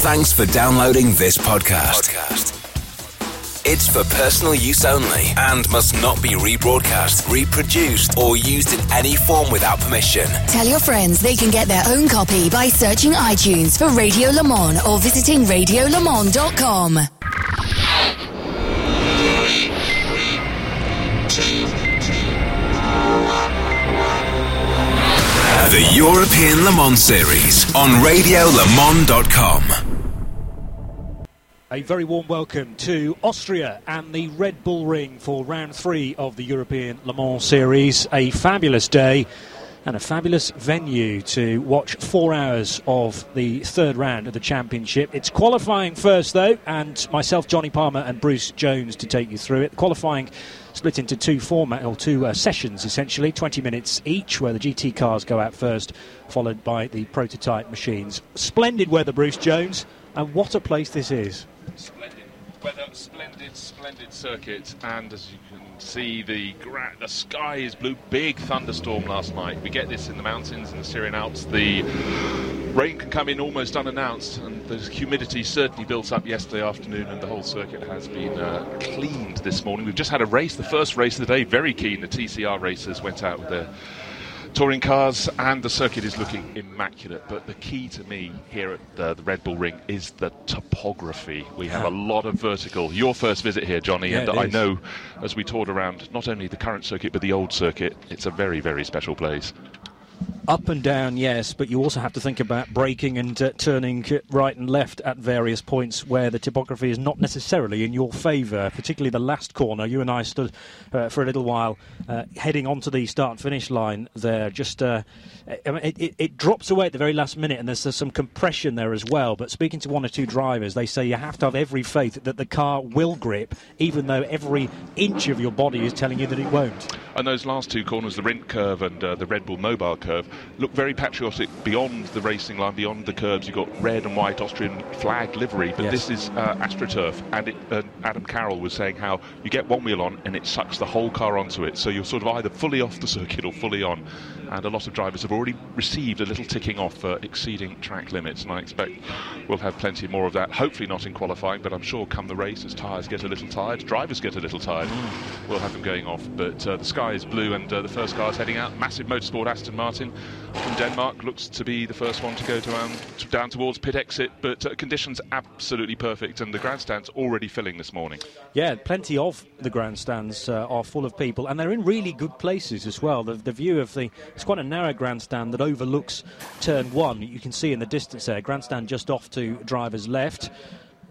Thanks for downloading this podcast. It's for personal use only and must not be rebroadcast, reproduced, or used in any form without permission. Tell your friends they can get their own copy by searching iTunes for Radio Le Mans or visiting radiolemans.com. The European Le Mans Series on RadioLeMans.com. A very warm welcome to Austria and the Red Bull Ring for round three of the European Le Mans Series. A fabulous day and a fabulous venue to watch four hours of the third round of the championship. It's qualifying first, though, and myself, Jonny Palmer, and Bruce Jones to take you through it. Qualifying split into two format or two uh, sessions essentially 20 minutes each where the GT cars go out first followed by the prototype machines splendid weather Bruce Jones and what a place this is Splendid weather, splendid, splendid circuit, and as you can see, the gra- the sky is blue. Big thunderstorm last night. We get this in the mountains in the Styrian Alps. The rain can come in almost unannounced, and the humidity certainly built up yesterday afternoon, and the whole circuit has been uh, cleaned this morning. We've just had a race, the first race of the day, very keen. The TCR racers went out with their touring cars, and the circuit is looking immaculate. But the key to me here at the, the Red Bull Ring is the topography. We have a lot of vertical. Your first visit here, Jonny, Yeah, and I is. know as we toured around not only the current circuit but the old circuit, it's a very, very special place. Up and down yes but you also have to think about braking and uh, turning right and left at various points where the topography is not necessarily in your favour particularly the last corner. You and I stood uh, for a little while uh, heading onto the start finish line there just uh, it, it, it drops away at the very last minute and there's uh, some compression there as well but speaking to one or two drivers they say you have to have every faith that the car will grip even though every inch of your body is telling you that it won't And those last two corners, the Rindt curve and uh, the Red Bull Mobile curve, look very patriotic beyond the racing line, beyond the curbs. You've got red and white Austrian flag livery, but Yes. this is uh, AstroTurf. And it, uh, Adam Carroll was saying how you get one wheel on and it sucks the whole car onto it. So you're sort of either fully off the circuit or fully on. And a lot of drivers have already received a little ticking off for exceeding track limits. And I expect we'll have plenty more of that. Hopefully not in qualifying, but I'm sure come the race, as tyres get a little tired, drivers get a little tired, we'll have them going off. But uh, the sky is blue and uh, the first car is heading out. Massive motorsport Aston Martin from Denmark looks to be the first one to go to, um, down towards pit exit, but uh, conditions absolutely perfect, and the grandstand's already filling this morning. Yeah, plenty of the grandstands uh, are full of people, and they're in really good places as well. The, the view of the it's quite a narrow grandstand that overlooks turn one. You can see in the distance there, grandstand just off to driver's left,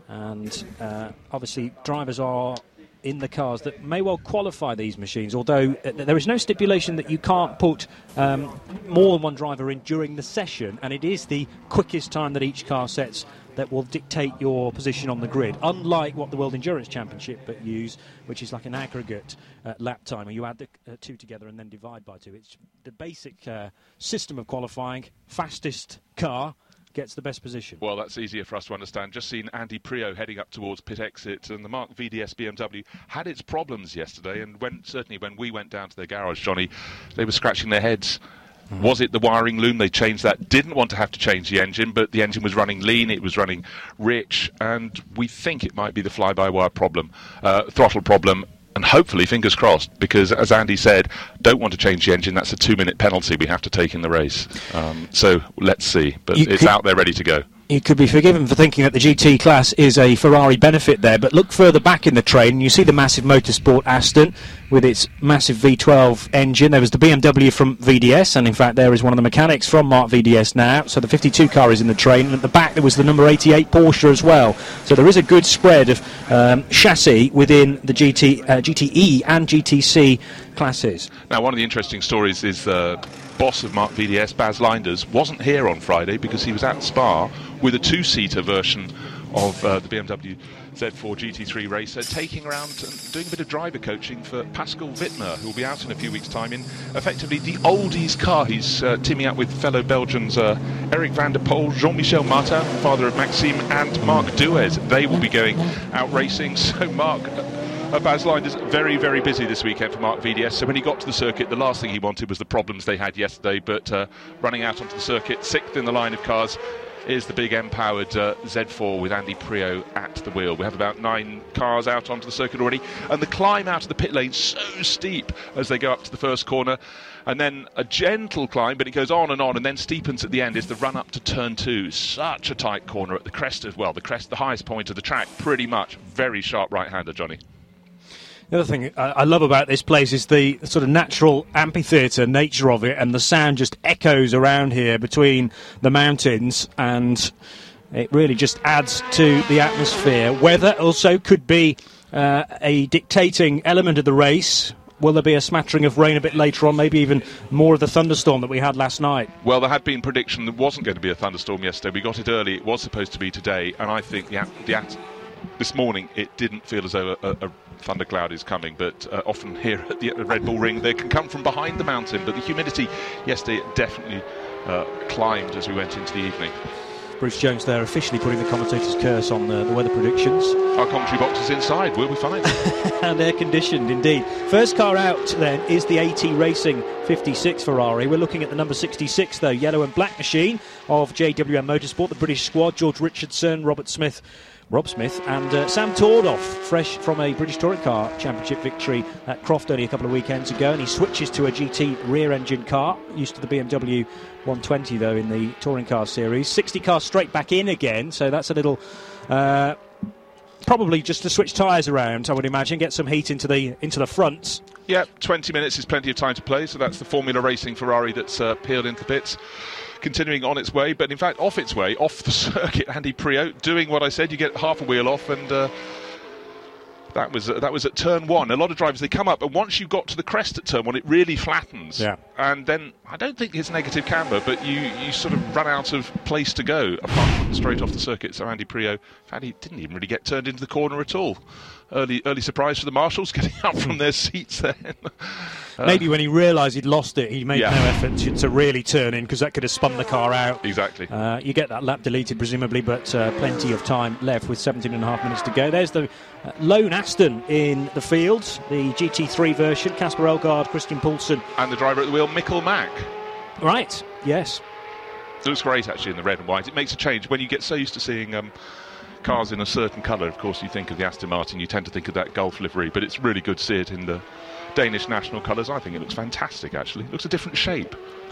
and uh, obviously drivers are in the cars that may well qualify these machines, although uh, there is no stipulation that you can't put um, more than one driver in during the session, and it is the quickest time that each car sets that will dictate your position on the grid. Unlike what the World Endurance Championship but use, which is like an aggregate uh, lap time, where you add the uh, two together and then divide by two. It's the basic uh, system of qualifying. Fastest car gets the best position. Well, that's easier for us to understand. Just seen Andy Priaulx heading up towards pit exit, and the Marc VDS BMW had its problems yesterday. And when certainly when we went down to their garage, Jonny, they were scratching their heads. Was it the wiring loom? They changed that. Didn't want to have to change the engine, but the engine was running lean. It was running rich, and we think it might be the fly-by-wire problem, uh, throttle problem. And hopefully, fingers crossed, because as Andy said, don't want to change the engine. That's a two-minute penalty we have to take in the race. Um, so let's see. But You it's could- out there, ready to go. You could be forgiven for thinking that the GT class is a Ferrari benefit there, but look further back in the train you see the massive motorsport Aston with its massive V12 engine. There was the BMW from VDS, and in fact, there is one of the mechanics from Marc VDS now. So the 52 car is in the train, and at the back there was the number 88 Porsche as well. So there is a good spread of um, chassis within the GT, uh, GTE and GTC classes. Now, one of the interesting stories is the boss of Marc VDS, Bas Leinders, wasn't here on Friday because he was at Spa with a two-seater version of uh, the BMW Z4 GT3 racer, taking around and doing a bit of driver coaching for Pascal Witmeur, who will be out in a few weeks' time in effectively the oldies car. He's uh, teaming up with fellow Belgians uh, Eric van de Poele, Jean-Michel Martin, father of Maxime, and Marc Duez. They will be going out racing. So Mark uh, Bas Leinders very, very busy this weekend for Marc VDS. So when he got to the circuit, the last thing he wanted was the problems they had yesterday. But uh, running out onto the circuit, sixth in the line of cars, is the big M-powered uh, Z4 with Andy Priaulx at the wheel. We have about nine cars out onto the circuit already, and the climb out of the pit lane so steep as they go up to the first corner, and then a gentle climb, but it goes on and on, and then steepens at the end. Is the run up to turn two? Such a tight corner at the crest as well. The crest, the highest point of the track, pretty much very sharp right-hander, Jonny. The other thing I love about this place is the sort of natural amphitheatre nature of it, and the sound just echoes around here between the mountains, and it really just adds to the atmosphere. Weather also could be uh, a dictating element of the race. Will there be a smattering of rain a bit later on, maybe even more of the thunderstorm that we had last night? Well, there had been prediction there wasn't going to be a thunderstorm yesterday. We got it early. It was supposed to be today, and I think the, the this morning it didn't feel as though a, a thundercloud is coming, but uh, often here at the Red Bull Ring they can come from behind the mountain. But the humidity yesterday definitely uh, climbed as we went into the evening. Bruce Jones there officially putting the commentator's curse on the, the weather predictions. Our commentary box is inside, we'll be fine. and air conditioned indeed. First car out then is the AT Racing 56 Ferrari. We're looking at the number 66 though, yellow and black machine of JMW Motorsport, the British squad, George Richardson, Robert Smith, Rob Smith and uh, Sam Tordoff, fresh from a British Touring Car Championship victory at Croft only a couple of weekends ago, and he switches to a GT rear engine car, used to the BMW 120 though in the Touring Car Series. 60 cars straight back in again, so that's a little. Uh, probably just to switch tyres around, I would imagine, get some heat into the into the fronts. Yeah, 20 minutes is plenty of time to play, so that's the Formula Racing Ferrari that's uh, peeled into pits continuing on its way, but in fact off its way, off the circuit. Andy Priaulx doing what I said. You get half a wheel off, and uh, that was uh, that was at turn one. A lot of drivers they come up, and once you got to the crest at turn one, it really flattens. Yeah. And then I don't think it's negative camber, but you, you sort of run out of place to go apart from straight off the circuit. So Andy in fact, he didn't even really get turned into the corner at all early early surprise for the marshals getting up from their seats then. Uh, Maybe when he realised he'd lost it, he made yeah. no effort to, to, really turn in because that could have spun the car out. Exactly. Uh, you get that lap deleted, presumably, but uh, plenty of time left with 17 and a half minutes to go. There's the uh, lone Aston in the field, the GT3 version, Casper Elgard, Christian Poulsen. And the driver at the wheel, Mikkel Mac. Right, yes. It looks great actually in the red and white. It makes a change when you get so used to seeing. Um, cars in a certain colour, of course, you think of the Aston Martin, you tend to think of that Gulf livery, but it's really good to see it in the Danish national colours. I think it looks fantastic, actually. It looks a different shape.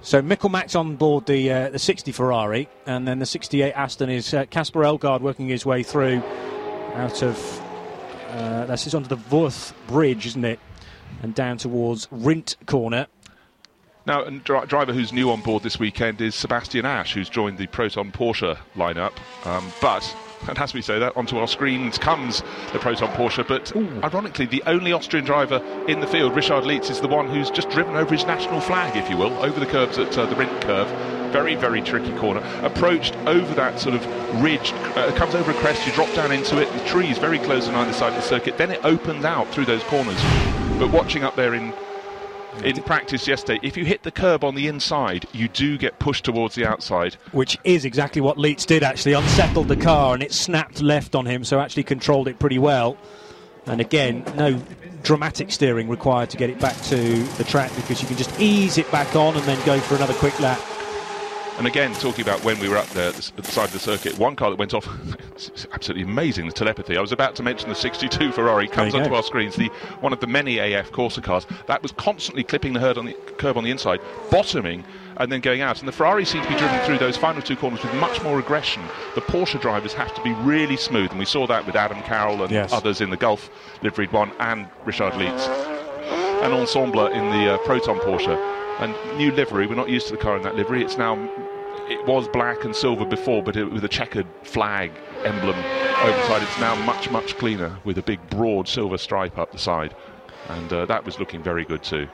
so Mikkel Mac's on board the uh, the 60 Ferrari, and then the 68 Aston is Casper uh, Elgaard working his way through out of. Uh, this is onto the Worth Bridge, isn't it? And down towards Rindt Corner. Now, a dri- driver who's new on board this weekend is Sebastian Asch, who's joined the Proton Porsche lineup. Um, but, and as we say that, onto our screens comes the Proton Porsche. But Ooh. ironically, the only Austrian driver in the field, Richard Lietz, is the one who's just driven over his national flag, if you will, over the curves at uh, the Rindt curve. Very, very tricky corner. Approached over that sort of ridge, uh, comes over a crest, you drop down into it. The tree is very close on either side of the circuit. Then it opens out through those corners. But watching up there in in practice yesterday, if you hit the curb on the inside, you do get pushed towards the outside. Which is exactly what Lietz did, actually. Unsettled the car and it snapped left on him, so actually controlled it pretty well. And again, no dramatic steering required to get it back to the track because you can just ease it back on and then go for another quick lap. And again, talking about when we were up there at the, side of the circuit, one car that went off, it's absolutely amazing, the telepathy. I was about to mention the 62 Ferrari, comes onto go. our screens, the one of the many AF Corse cars, that was constantly clipping the herd on the curb on the inside, bottoming, and then going out. And the Ferrari seemed to be driven through those final two corners with much more aggression. The Porsche drivers have to be really smooth, and we saw that with Adam Carroll and yes. others in the Gulf liveried one, and Richard Lietz. And Ensemble in the uh, Proton Porsche. And new livery, we're not used to the car in that livery. It's now it was black and silver before, but it, with a checkered flag emblem over the side, it's now much, much cleaner with a big, broad silver stripe up the side. And uh, that was looking very good too.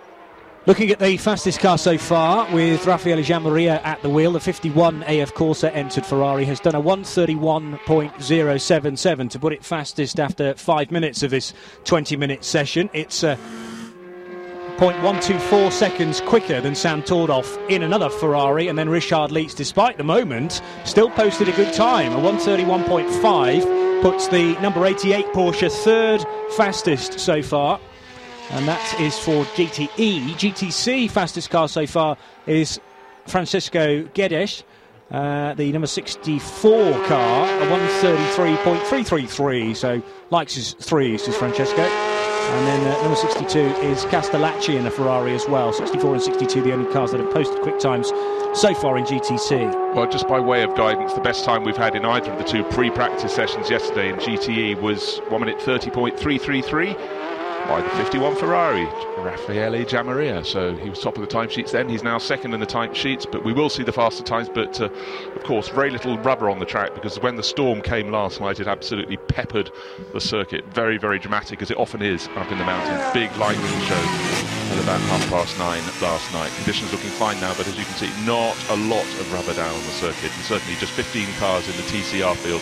Looking at the fastest car so far, with Raffaele Giammaria at the wheel, the 51 AF Corse entered Ferrari has done a 131.077 to put it fastest after five minutes of this 20 minute session. It's uh, 0.124 seconds quicker than Sam Tordoff in another Ferrari, and then Richard Lietz, despite the moment, still posted a good time. A 131.5 puts the number 88 Porsche third fastest so far, and that is for GTE. GTC fastest car so far is Francisco Guedes. Uh, the number 64 car, a 133.333, so likes his threes, does Francesco. And then uh, number 62 is Castellacci in a Ferrari as well. 64 and 62, the only cars that have posted quick times so far in GTC. Well, just by way of guidance, the best time we've had in either of the two pre practice sessions yesterday in GTE was 1 minute 30.333 by the 51 Ferrari, Raffaele Giammaria. So he was top of the timesheets then. He's now second in the timesheets, but we will see the faster times. But uh, of course, very little rubber on the track because when the storm came last night, it absolutely peppered the circuit. Very, very dramatic as it often is up in the mountains. Big lightning show at about half past nine last night. Conditions looking fine now, but as you can see, not a lot of rubber down on the circuit, and certainly just 15 cars in the TCR field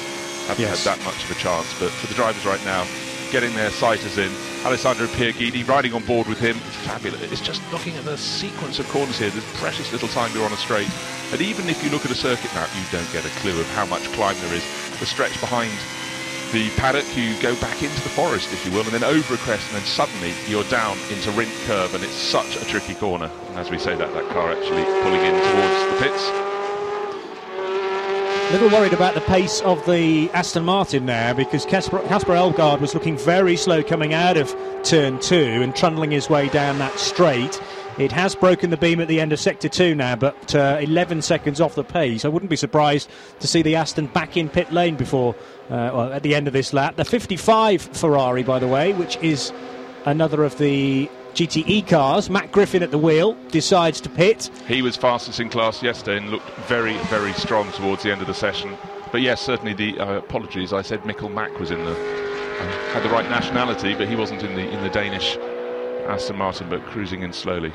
haven't yes. had that much of a chance. But for the drivers right now, getting their sighters in. Alessandro Pier Guidi riding on board with him. Fabulous. It's just looking at the sequence of corners here. There's precious little time you're on a straight. And even if you look at a circuit map, you don't get a clue of how much climb there is. The stretch behind the paddock, you go back into the forest, if you will, and then over a crest, and then suddenly you're down into Rindt Curve, and it's such a tricky corner. And as we say that, that car actually pulling in towards the pits. A little worried about the pace of the Aston Martin there because Casper Elgard was looking very slow coming out of turn two and trundling his way down that straight. It has broken the beam at the end of sector two now, but uh, 11 seconds off the pace. I wouldn't be surprised to see the Aston back in pit lane before, uh, well, at the end of this lap. The 55 Ferrari, by the way, which is another of the GTE cars. Matt Griffin at the wheel decides to pit. He was fastest in class yesterday and looked very, very strong towards the end of the session. But yes, certainly the uh, apologies. I said Mikkel Mac was in the uh, had the right nationality, but he wasn't in the in the Danish Aston Martin, but cruising in slowly.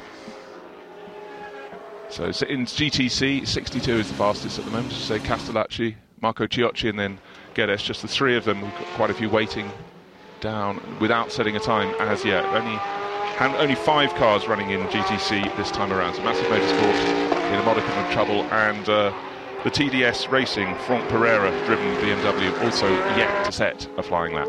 So in GTC, 62 is the fastest at the moment. So Castellacci, Marco Cioci, and then Guedes. Just the three of them. We've got quite a few waiting down without setting a time as yet. Only and only five cars running in GTC this time around. So massive motorsport in a modicum of trouble. And uh, the TDS Racing Franck Perera driven BMW also yet to set a flying lap.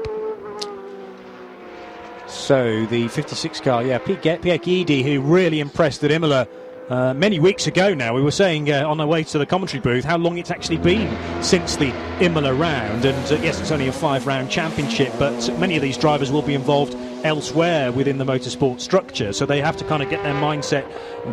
So the 56 car, yeah, Pier Guidi, who really impressed at Imola uh, many weeks ago now. We were saying uh, on our way to the commentary booth how long it's actually been since the Imola round. And uh, yes, it's only a five round championship, but many of these drivers will be involved elsewhere within the motorsport structure. So they have to kind of get their mindset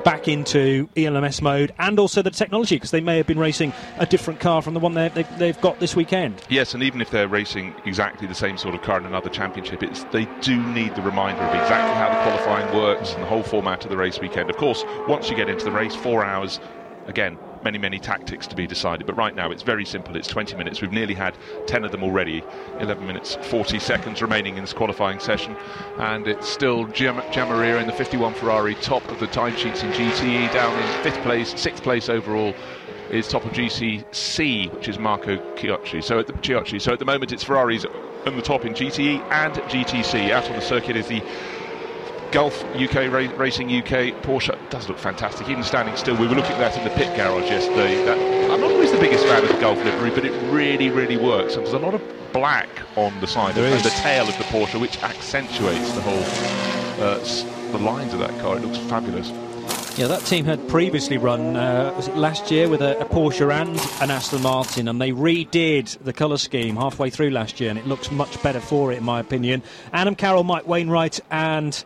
back into ELMS mode and also the technology because they may have been racing a different car from the one they, have got this weekend. Yes, and even if they're racing exactly the same sort of car in another championship, they do need the reminder of exactly how the qualifying works and the whole format of the race weekend. Of course, once you get into the race, four hours, again, many, many tactics to be decided. But right now, it's very simple. It's 20 minutes. We've nearly had 10 of them already. 11 minutes, 40 seconds remaining in this qualifying session. And it's still Jam- Giammaria in the 51 Ferrari, top of the timesheets in GTE, down in fifth place, sixth place overall. Is top of GTC, which is Marco Cioci. So at the Cioci. So at the moment, it's Ferraris on the top in GTE and GTC. Out on the circuit is the Gulf UK Racing UK Porsche does look fantastic. Even standing still, we were looking at that in the pit garage yesterday. That, I'm not always the biggest fan of the Gulf livery, but it really, really works. And there's a lot of black on the side and the tail of the Porsche, which accentuates the whole uh, the lines of that car. It looks fabulous. Yeah, that team had previously run, uh, was it last year, with a, a, Porsche and an Aston Martin, and they redid the colour scheme halfway through last year, and it looks much better for it, in my opinion. Adam Carroll, Mike Wainwright, and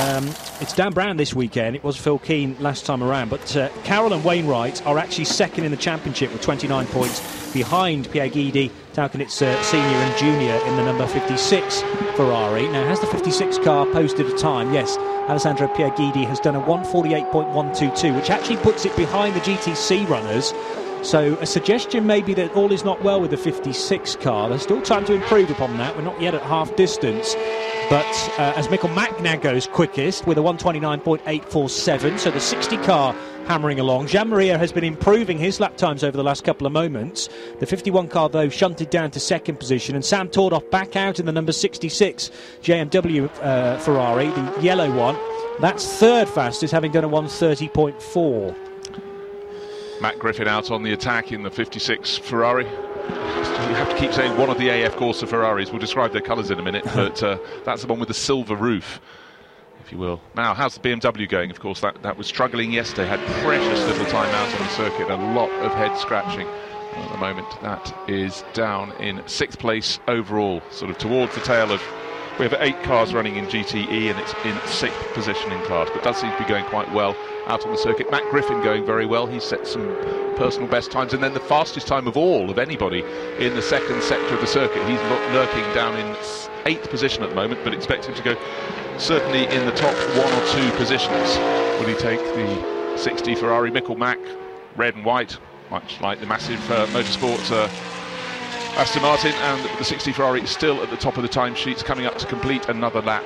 um, it's Dan Brown this weekend. It was Phil Keen last time around. But uh, Carroll and Wainwright are actually second in the championship with 29 points behind Pier Guidi, Talkanitsa uh, senior and junior in the number 56 Ferrari. Now, has the 56 car posted a time? Yes. Alessandro Pier Guidi has done a 148.122, which actually puts it behind the GTC runners. So a suggestion maybe that all is not well with the 56 car. There's still time to improve upon that. We're not yet at half distance. But uh, as Mac now goes quickest with a 129.847, so the 60 car hammering along. Giammaria has been improving his lap times over the last couple of moments. The 51 car, though, shunted down to second position, and Sam Tordoff back out in the number 66 JMW uh, Ferrari, the yellow one. That's third fastest, having done a 130.4. Matt Griffin out on the attack in the 56 Ferrari you have to keep saying one of the AF Corse Ferraris. We'll describe their colours in a minute, but uh, that's the one with the silver roof. if you will. Now, how's the BMW going? Of course, that, that was struggling yesterday, had precious little time out on the circuit, a lot of head scratching. At the moment, that is down in sixth place overall, sort of towards the tail of. We have eight cars running in GTE and it's in sixth position in class, but does seem to be going quite well out on the circuit. Matt Griffin going very well. He's set some personal best times, and then the fastest time of all of anybody in the second sector of the circuit. He's lurking down in eighth position at the moment, but expect him to go certainly in the top one or two positions. Will he take the 60 Ferrari Mikkel Mac, red and white, much like the massive uh, motorsport uh, Aston Martin, and the 60 Ferrari is still at the top of the timesheets, coming up to complete another lap.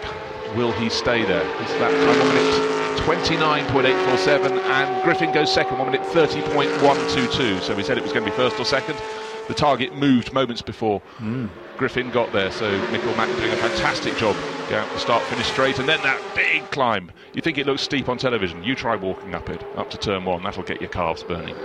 Will he stay there? Is that time one minute 29.847, and Griffin goes second, one minute 30.122. So we said it was going to be first or second. The target moved moments before. Mm. Griffin got there. So Mikkel Mac doing a fantastic job going up the start, finish straight, and then that big climb. You think it looks steep on television? You try walking up it, up to turn one. That'll get your calves burning.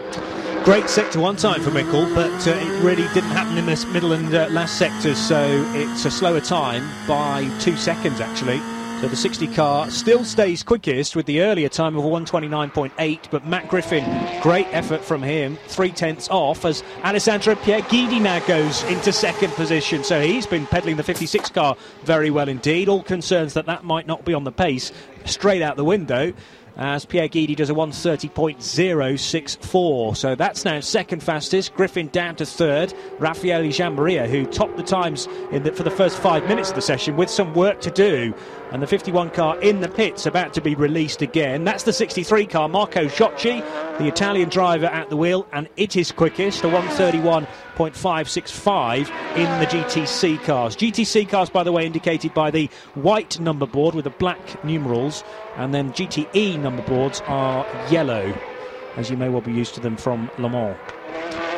Great sector one time for Mikkel, but uh, it really didn't happen in this middle and uh, last sectors, so it's a slower time by two seconds actually. So the 60 car still stays quickest with the earlier time of 129.8, but Matt Griffin, great effort from him, three tenths off as Alessandro Pier Guidi now goes into second position. So he's been pedaling the 56 car very well indeed. All concerns that that might not be on the pace straight out the window as Pier Guidi does a 130.064. So that's now second fastest. Griffin down to third. Raffaele Giammaria, who topped the times the, for the first five minutes of the session with some work to do. And the 51 car in the pits about to be released again. That's the 63 car, Marco Cioci, the Italian driver at the wheel, and it is quickest, a 131.565 in the GTC cars. GTC cars, by the way, indicated by the white number board with the black numerals, and then GTE number boards are yellow, as you may well be used to them from Le Mans.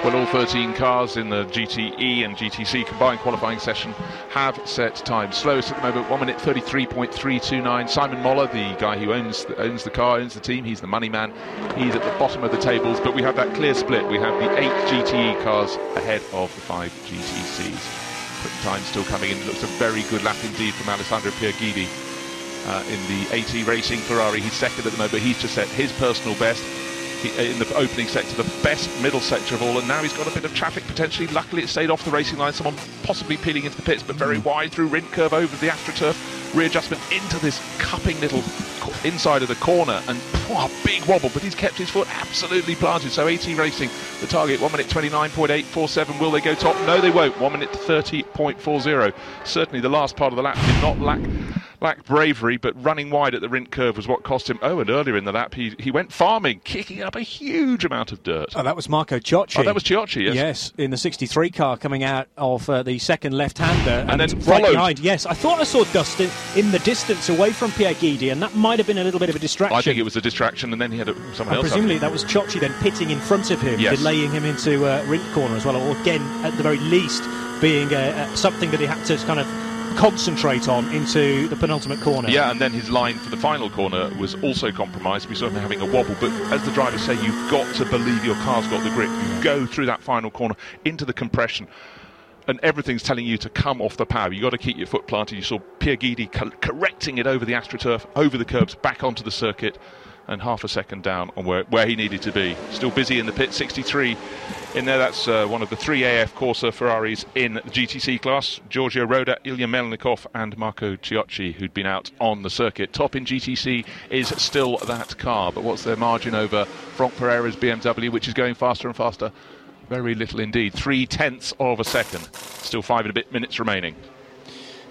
Well, all 13 cars in the GTE and GTC combined qualifying session have set times. Slowest at the moment, 1 minute 33.329. Simon Moller, the guy who owns the, owns the car, owns the team, he's the money man. He's at the bottom of the tables, but we have that clear split. We have the eight GTE cars ahead of the five GTCs. Quick time still coming in. It looks a very good lap indeed from Alessandro Pier Guidi. Uh, in the AT Racing Ferrari, he's second at the moment, but he's just set his personal best. In the opening sector, the best middle sector of all, and now he's got a bit of traffic potentially. Luckily, it stayed off the racing line. Someone possibly peeling into the pits, but very mm. wide through Rindkurve over the AstroTurf. Readjustment into this cupping little inside of the corner, and oh, big wobble, but he's kept his foot absolutely planted. So AT Racing, the target, 1 minute 29.847. Will they go top? No, they won't. 1 minute 30.40. Certainly, the last part of the lap did not lack lacked bravery, but running wide at the Rindt curve was what cost him. Oh, and earlier in the lap, he, he went farming, kicking up a huge amount of dirt. Oh, that was Marco Cioci. Oh, that was Cioci, yes. Yes, in the 63 car coming out of uh, the second left-hander. And, and then right followed. behind, yes. I thought I saw Dustin in the distance away from Pier Guidi, and that might have been a little bit of a distraction. I think it was a distraction, and then he had a, someone and else. Presumably that was Cioci then pitting in front of him, yes. delaying him into uh, Rindt corner as well, or again, at the very least, being uh, uh something that he had to kind of concentrate on into the penultimate corner. Yeah, and then his line for the final corner was also compromised. We saw him having a wobble, but as the drivers say, you've got to believe your car's got the grip. You go through that final corner into the compression. And everything's telling you to come off the power. You've got to keep your foot planted. You saw Pier Guidi co- correcting it over the AstroTurf, over the curbs, back onto the circuit and half a second down on where, where he needed to be. Still busy in the pit, 63 in there. That's uh, one of the three AF Corse Ferraris in the GTC class. Giorgio Roda, Ilya Melnikov, and Marco Cioci, who'd been out on the circuit. Top in GTC is still that car, but what's their margin over Franck Perera's BMW, which is going faster and faster? Very little indeed. Three tenths of a second. Still five and a bit minutes remaining.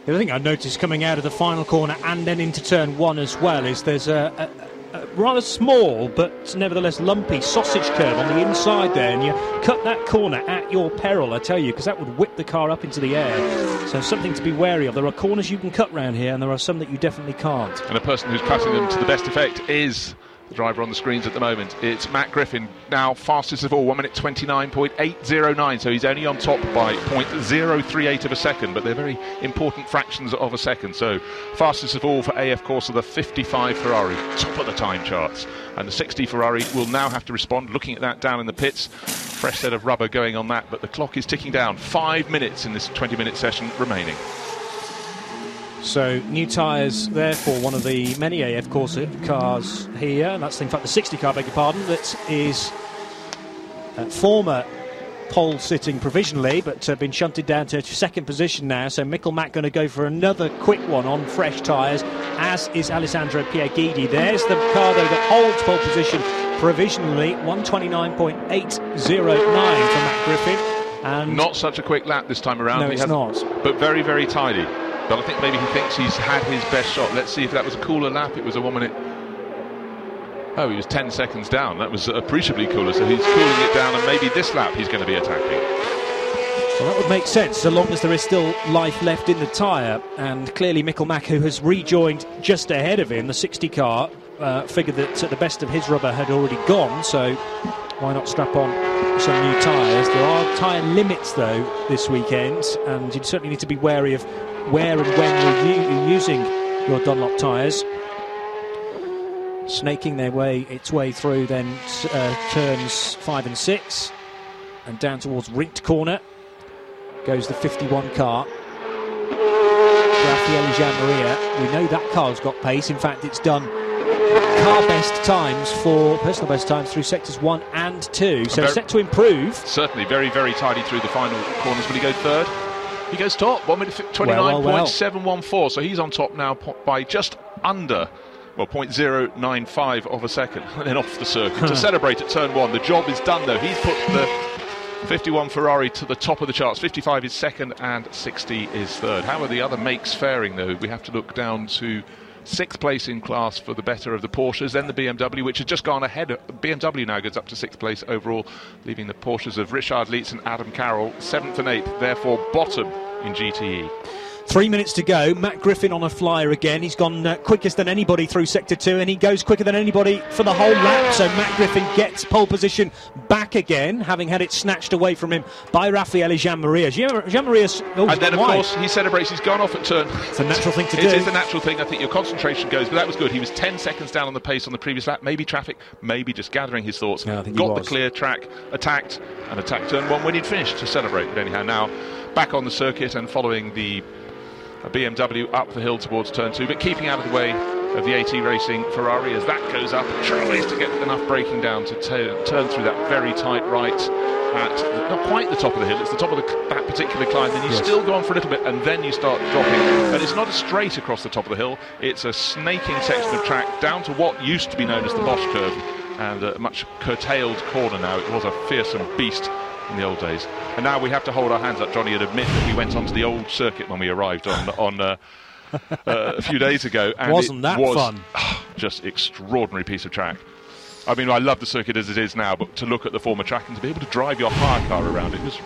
The other thing I noticed coming out of the final corner and then into turn one as well is there's a, a a rather small but nevertheless lumpy sausage curve on the inside there, and you cut that corner at your peril, I tell you, because that would whip the car up into the air. So something to be wary of. There are corners you can cut round here, and there are some that you definitely can't. And a person who's cutting them to the best effect is the driver on the screens at the moment. It's Matt Griffin, now fastest of all, 1 minute 29.809, so he's only on top by 0.038 of a second, but they're very important fractions of a second. So fastest of all for AF Corse, the 55 Ferrari, top of the time charts. And the 60 Ferrari will now have to respond, looking at that down in the pits. Fresh set of rubber going on that, but the clock is ticking down. Five minutes in this 20 minute session remaining. So new tyres there for one of the many AF Corse cars here. And that's in fact the 60 car, beg your pardon, that is uh, former pole sitting provisionally, but uh, been shunted down to second position now. So Mikkel Mac going to go for another quick one on fresh tyres, as is Alessandro Pier Guidi. There's the car though that holds pole position provisionally, 129.809 for Matt Griffin. And Not such a quick lap this time around. No, He it's not. But very, very tidy. I think maybe he thinks he's had his best shot. Let's see if that was a cooler lap. It was a one minute. Oh, he was 10 seconds down. That was appreciably cooler. So he's cooling it down, and maybe this lap he's going to be attacking. Well, that would make sense, so long as there is still life left in the tyre. And clearly, Mikkel Mac, who has rejoined just ahead of him, the 60 car, uh, figured that the best of his rubber had already gone, so why not strap on some new tyres? There are tyre limits, though, this weekend, and you certainly need to be wary of where and when you're, using your Dunlop tyres. Snaking their way its way through then uh, turns five and six, and down towards Rindt Corner goes the 51 car. Raffaele Giammaria. We know that car's got pace. In fact, it's done car best times for personal best times through sectors one and two. So Very- set to improve. Certainly very, very tidy through the final corners. Will he go third? He goes top. One minute twenty Well, well, well. point seven one four. So he's on top now by just under. Well, 0.095 of a second, and then off the circuit to celebrate at turn one. The job is done, though. He's put the 51 Ferrari to the top of the charts. 55 is second, and 60 is third. How are the other makes faring, though? We have to look down to sixth place in class for the better of the Porsches, then the BMW, which has just gone ahead. BMW now goes up to sixth place overall, leaving the Porsches of Richard Lietz and Adam Carroll seventh and eighth, therefore bottom in. GTE. Three minutes to go. Matt Griffin on a flyer again. He's gone uh, quickest than anybody through sector two, and he goes quicker than anybody for the whole lap. So Matt Griffin gets pole position back again, having had it snatched away from him by Raffaele Giammaria. Gian- Giammaria's oh, And then, of wide. course, he celebrates. He's gone off at turn. It's a natural thing to do. It is a natural thing. I think your concentration goes, but that was good. He was 10 seconds down on the pace on the previous lap. Maybe traffic, maybe just gathering his thoughts. Yeah, I think Got the clear track, attacked, and attacked turn one when he'd finished to celebrate. But anyhow, now back on the circuit and following the uh, BMW up the hill towards turn two, but keeping out of the way of the AT Racing Ferrari as that goes up tries to get enough braking down to ta- turn through that very tight right at the, not quite the top of the hill. It's the top of the, that particular climb. Then you Yes. still go on for a little bit, and then you start dropping. And it's not a straight across the top of the hill. It's a snaking section of track down to what used to be known as the Bosch curve, and a much curtailed corner now. It was a fearsome beast in the old days. And now we have to hold our hands up, Jonny, and admit that we went onto the old circuit when we arrived on on. Uh, uh, a few days ago, and Wasn't it that was fun? just extraordinary piece of track. I mean, I love the circuit as it is now, but to look at the former track and to be able to drive your hire car around it was,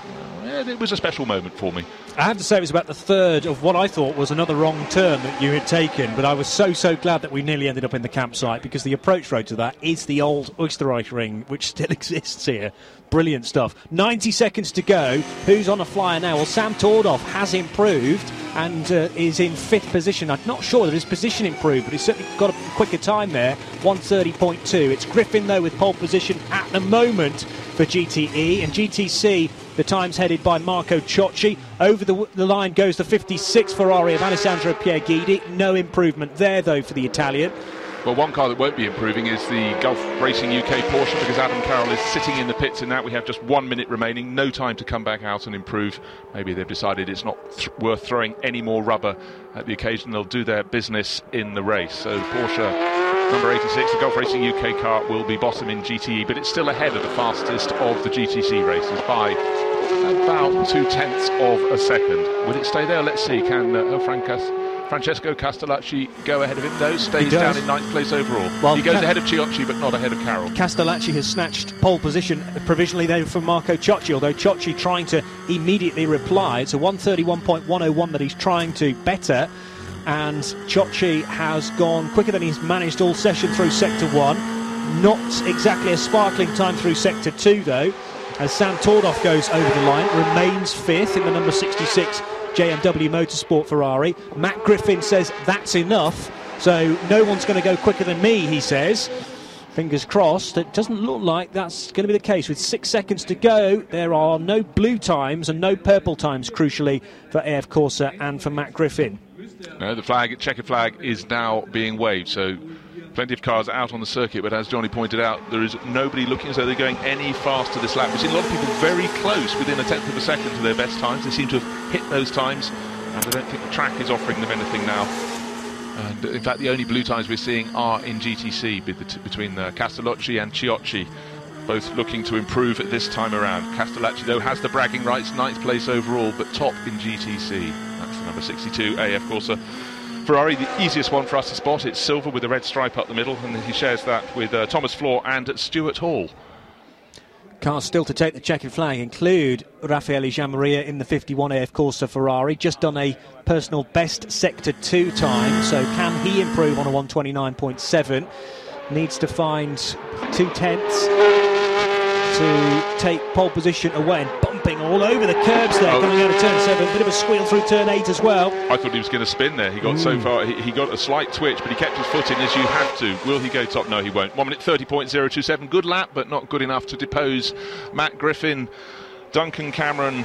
it was a special moment for me. I have to say it was about the third of what I thought was another wrong turn that you had taken, but I was so so glad that we nearly ended up in the campsite because the approach road to that is the old Österreichring, which still exists here. Brilliant stuff. 90 seconds to go. Who's on a flyer now? Well, Sam Tordoff has improved and uh, is in fifth position. I'm not sure that his position improved, but he's certainly got a quicker time there. 130.2. It's Griffin though with pole position at the moment for GTE and GTC. The time's headed by Marco Cioci. Over the, the line goes the 56 Ferrari of Alessandro Pier Guidi. No improvement there, though, for the Italian. Well, one car that won't be improving is the Gulf Racing UK Porsche because Adam Carroll is sitting in the pits in that. We have just one minute remaining, no time to come back out and improve. Maybe they've decided it's not th- worth throwing any more rubber at the occasion. They'll do their business in the race. So Porsche number 86, the Gulf Racing UK car, will be bottom in GTE, but it's still ahead of the fastest of the GTC races by about two tenths of a second. Will it stay there? Let's see. Can uh, Francesco Castellacci go ahead of him? No, stays down in ninth place overall. Well, he goes Ca- ahead of Cioci, but not ahead of Carroll. Castellacci has snatched pole position provisionally there from Marco Cioci, although Cioci trying to immediately reply. It's a 131.101 that he's trying to better. And Cioci has gone quicker than he's managed all session through sector one. Not exactly a sparkling time through sector two, though, as Sam Tordoff goes over the line, remains fifth in the number 66 JMW Motorsport Ferrari. Matt Griffin says that's enough, so no one's going to go quicker than me, he says. Fingers crossed. It doesn't look like that's going to be the case. With six seconds to go, there are no blue times and no purple times, crucially, for AF Corse and for Matt Griffin. No, the flag, checkered flag, is now being waved. So plenty of cars out on the circuit, but as Jonny pointed out, there is nobody looking as though they're going any faster this lap. We've seen a lot of people very close, within a tenth of a second, to their best times. They seem to have hit those times, and I don't think the track is offering them anything now. And in fact, the only blue times we're seeing are in GTC between uh, and Cioci, both looking to improve at this time around. Castellacci, though, has the bragging rights, ninth place overall, but top in GTC. That's the number 62 AF Corse. Ferrari, the easiest one for us to spot. It's silver with a red stripe up the middle, and he shares that with uh, Thomas Flohr and Stuart Hall. Cars still to take the checkered flag include Raffaele Giammaria in the 51 AF Corse Ferrari, just done a personal best sector two time. So can he improve on a 129.7? Needs to find two tenths to take pole position away and all over the curbs there, oh. coming out of turn seven. Bit of a squeal through turn eight as well. I thought he was going to spin there. He got mm. so far, he, he, got a slight twitch, but he kept his foot in as you have to. Will he go top? No, he won't. One minute 30.027. Good lap, but not good enough to depose Matt Griffin, Duncan Cameron,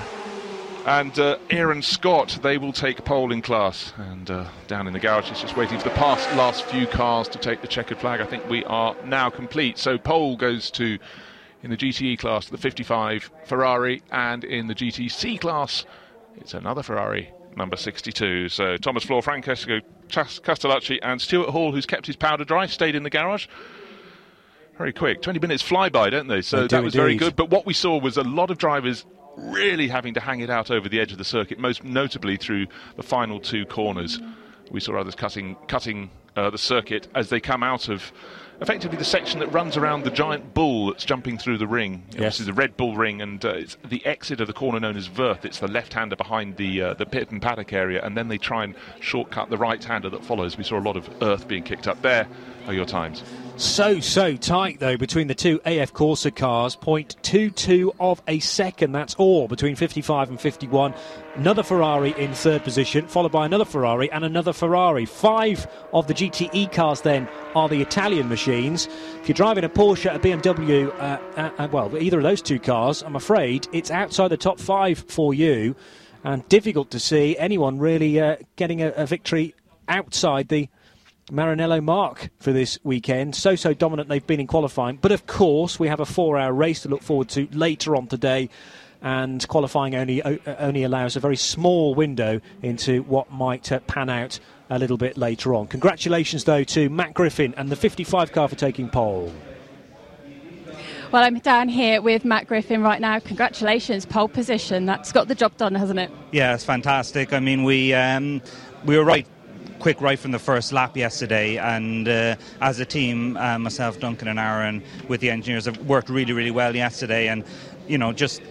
and uh, Aaron Scott, they will take pole in class. And uh, down in the garage, it's just waiting for the past last few cars to take the checkered flag. I think we are now complete. So pole goes to in the GTE class, the 55 Ferrari, and in the GTC class, it's another Ferrari, number 62. So Thomas Flohr, Francesco Castellacci, and Stuart Hall, who's kept his powder dry, stayed in the garage. Very quick, 20 minutes fly by, don't they? So they that was indeed. very good. But what we saw was a lot of drivers really having to hang it out over the edge of the circuit, most notably through the final two corners. We saw others cutting cutting uh, the circuit as they come out of effectively the section that runs around the giant bull that's jumping through the ring. Yes. This is the Red Bull ring, and uh, it's the exit of the corner known as Wörth. It's the left-hander behind the uh, the pit and paddock area, and then they try and shortcut the right-hander that follows. We saw a lot of earth being kicked up there. Are your times? So, so tight though between the two AF Corse cars. 0.22 of a second, that's all between 55 and 51. Another Ferrari in third position, followed by another Ferrari and another Ferrari. Five of the GTE cars then are the Italian machines. If you're driving a Porsche, a BMW, uh, uh, uh, well, either of those two cars, I'm afraid it's outside the top five for you. And difficult to see anyone really uh, getting a, a victory outside the Maranello mark for this weekend. So, so dominant they've been in qualifying. But of course, we have a four hour race to look forward to later on today. And qualifying only uh, only allows a very small window into what might uh, pan out a little bit later on. Congratulations, though, to Matt Griffin and the 55 car for taking pole. Well, I'm down here with Matt Griffin right now. Congratulations, pole position. That's got the job done, hasn't it? Yeah, it's fantastic. I mean, we um, we were right quick right from the first lap yesterday. And uh, as a team, uh, myself, Duncan, and Aaron, with the engineers, have worked really, really well yesterday. And you know, just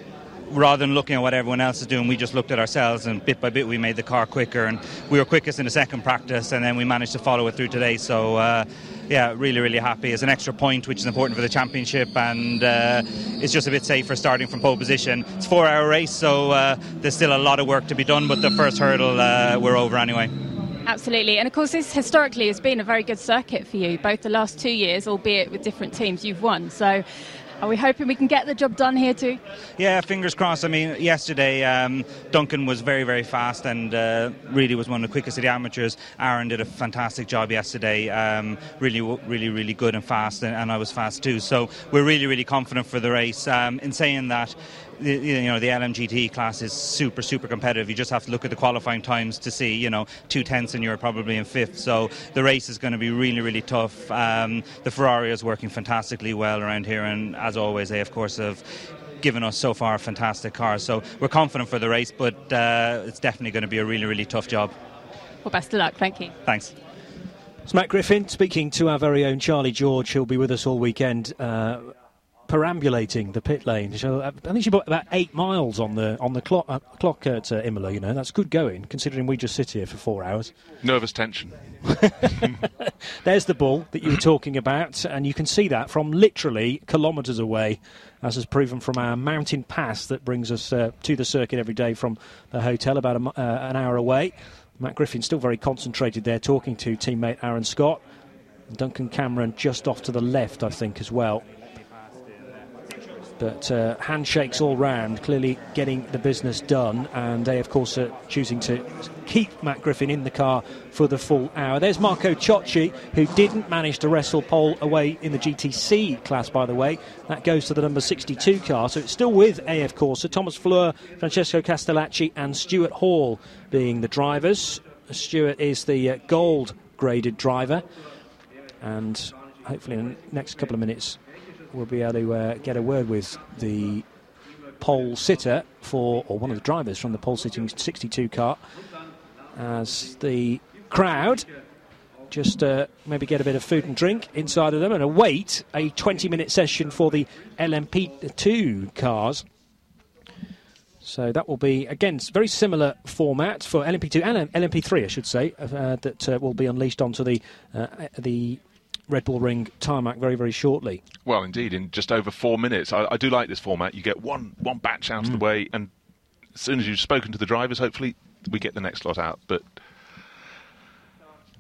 rather than looking at what everyone else is doing, we just looked at ourselves and bit by bit we made the car quicker. And we were quickest in the second practice, and then we managed to follow it through today. So. Uh, yeah, really, really happy. It's an extra point, which is important for the championship, and uh, it's just a bit safer starting from pole position. It's a four-hour race, so uh, there's still a lot of work to be done, but the first hurdle uh, we're over anyway. Absolutely. And of course, this historically has been a very good circuit for you, both the last two years, albeit with different teams, you've won. So are we hoping we can get the job done here too? Yeah, fingers crossed. I mean, yesterday um, Duncan was very, very fast and uh, really was one of the quickest of the amateurs. Aaron did a fantastic job yesterday, um, really, really, really good and fast, and, and, I was fast too. So we're really, really confident for the race. Um, in saying that, you know the LMGT class is super super competitive. You just have to look at the qualifying times to see you know two tenths and you're probably in fifth. So the race is going to be really really tough. Um, the Ferrari is working fantastically well around here, and as always, they of course have given us so far a fantastic car. So we're confident for the race, but uh, it's definitely going to be a really really tough job. Well, best of luck. Thank you. Thanks. It's Matt Griffin speaking to our very own Charlie George. He'll be with us all weekend. Uh, perambulating the pit lane. So uh, I think she bought about eight miles on the on the clock, uh, clock at uh, Imola. You know, that's good going considering we just sit here for four hours. Nervous tension. There's the bull that you were talking about, and you can see that from literally kilometres away, as is proven from our mountain pass that brings us uh, to the circuit every day from the hotel, about a, uh, an hour away. Matt Griffin still very concentrated there, talking to teammate Aaron Scott. Duncan Cameron just off to the left, I think, as well. But uh, handshakes all round, clearly getting the business done. And they, of course, are choosing to keep Matt Griffin in the car for the full hour. There's Marco Cioci, who didn't manage to wrestle pole away in the GTC class, by the way. That goes to the number 62 car. So it's still with AF Corse. Thomas Flohr, Francesco Castellacci, and Stuart Hall being the drivers. Stuart is the uh, gold graded driver. And hopefully, in the next couple of minutes, we'll be able to uh, get a word with the pole sitter for, or one of the drivers from the pole sitting 62 car, as the crowd just uh, maybe get a bit of food and drink inside of them and await a 20 minute session for the LMP2 cars. So that will be, again, very similar format for LMP2 and LMP3, I should say, uh, that uh, will be unleashed onto the uh, the Red Bull Ring tarmac very, very shortly. Well, indeed, in just over four minutes. I, I do like this format. You get one one batch out mm. of the mm. way, and as soon as you've spoken to the drivers, hopefully we get the next lot out. But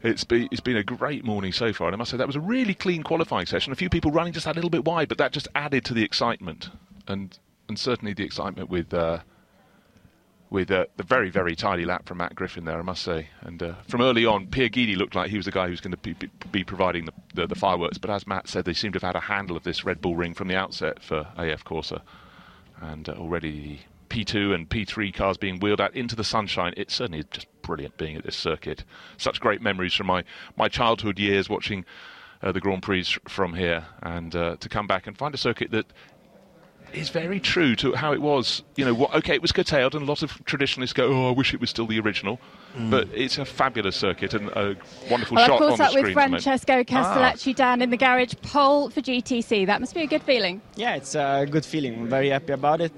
it's been, it's been a great morning so far, and I must say that was a really clean qualifying session. A few people running just a little bit wide, but that just added to the excitement, and and certainly the excitement with. Uh, with uh, the very, very tidy lap from Matt Griffin there, I must say. And uh, from early on, Pier Guidi looked like he was the guy who was going to be, be providing the, the, the, fireworks. But as Matt said, they seem to have had a handle of this Red Bull ring from the outset for AF Corse. And uh, already the P2 and P3 cars being wheeled out into the sunshine. It certainly just brilliant being at this circuit. Such great memories from my, my childhood years watching uh, the Grand Prix from here. And uh, to come back and find a circuit that is very true to how it was. You know, what, okay, it was curtailed, and a lot of traditionalists go, "Oh, I wish it was still the original." Mm. But it's a fabulous circuit and a wonderful well, shot on the screen. Of course, with Francesco Castellacci ah. down in the garage, pole for GTC. That must be a good feeling. Yeah, it's a good feeling. I'm very happy about it.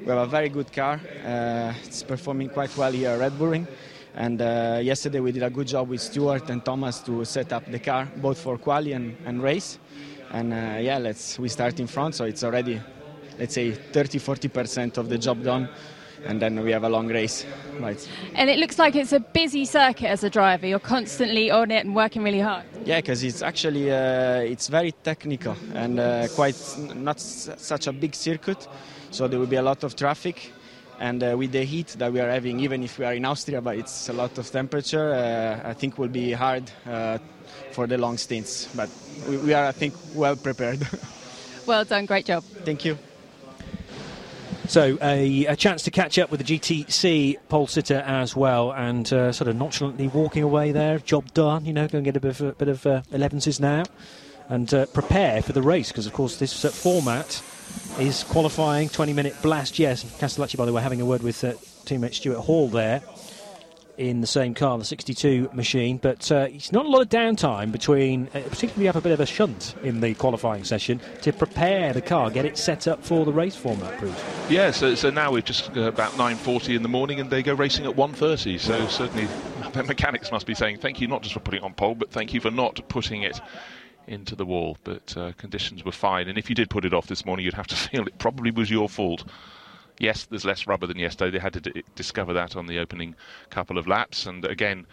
We have a very good car. Uh, it's performing quite well here at Red Bull Ring. And uh, yesterday we did a good job with Stuart and Thomas to set up the car, both for quali and, and race. And uh, yeah, let's we start in front, so it's already let's say 30 40% of the job done and then we have a long race right? And it looks like it's a busy circuit as a driver. You're constantly on it and working really hard. Yeah because it's actually uh, it's very technical and uh, quite not s- such a big circuit. So there will be a lot of traffic and uh, with the heat that we are having even if we are in austria but it's a lot of temperature uh, i think will be hard uh, for the long stints. But we, we are i think well prepared. Well done. Great job. Thank you so a, a, chance to catch up with the GTC pole sitter as well, and uh, sort of nonchalantly walking away there. Job done, you know. Go and get a bit of, a bit of uh, 11s now, and uh, prepare for the race because, of course, this uh, format is qualifying 20-minute blast. Yes, Castellacci, by the way, having a word with uh, teammate Stuart Hall there in the same car, the 62 machine, but uh, it's not a lot of downtime between, uh, particularly have a bit of a shunt in the qualifying session to prepare the car, get it set up for the race format, Bruce. Yeah, so, so now we're just uh, about 9.40 in the morning and they go racing at 1.30, so certainly the mechanics must be saying thank you not just for putting on pole, but thank you for not putting it into the wall. But uh, conditions were fine, and if you did put it off this morning, you'd have to feel it probably was your fault yes, there's less rubber than yesterday. They had to d- discover that on the opening couple of laps. And again,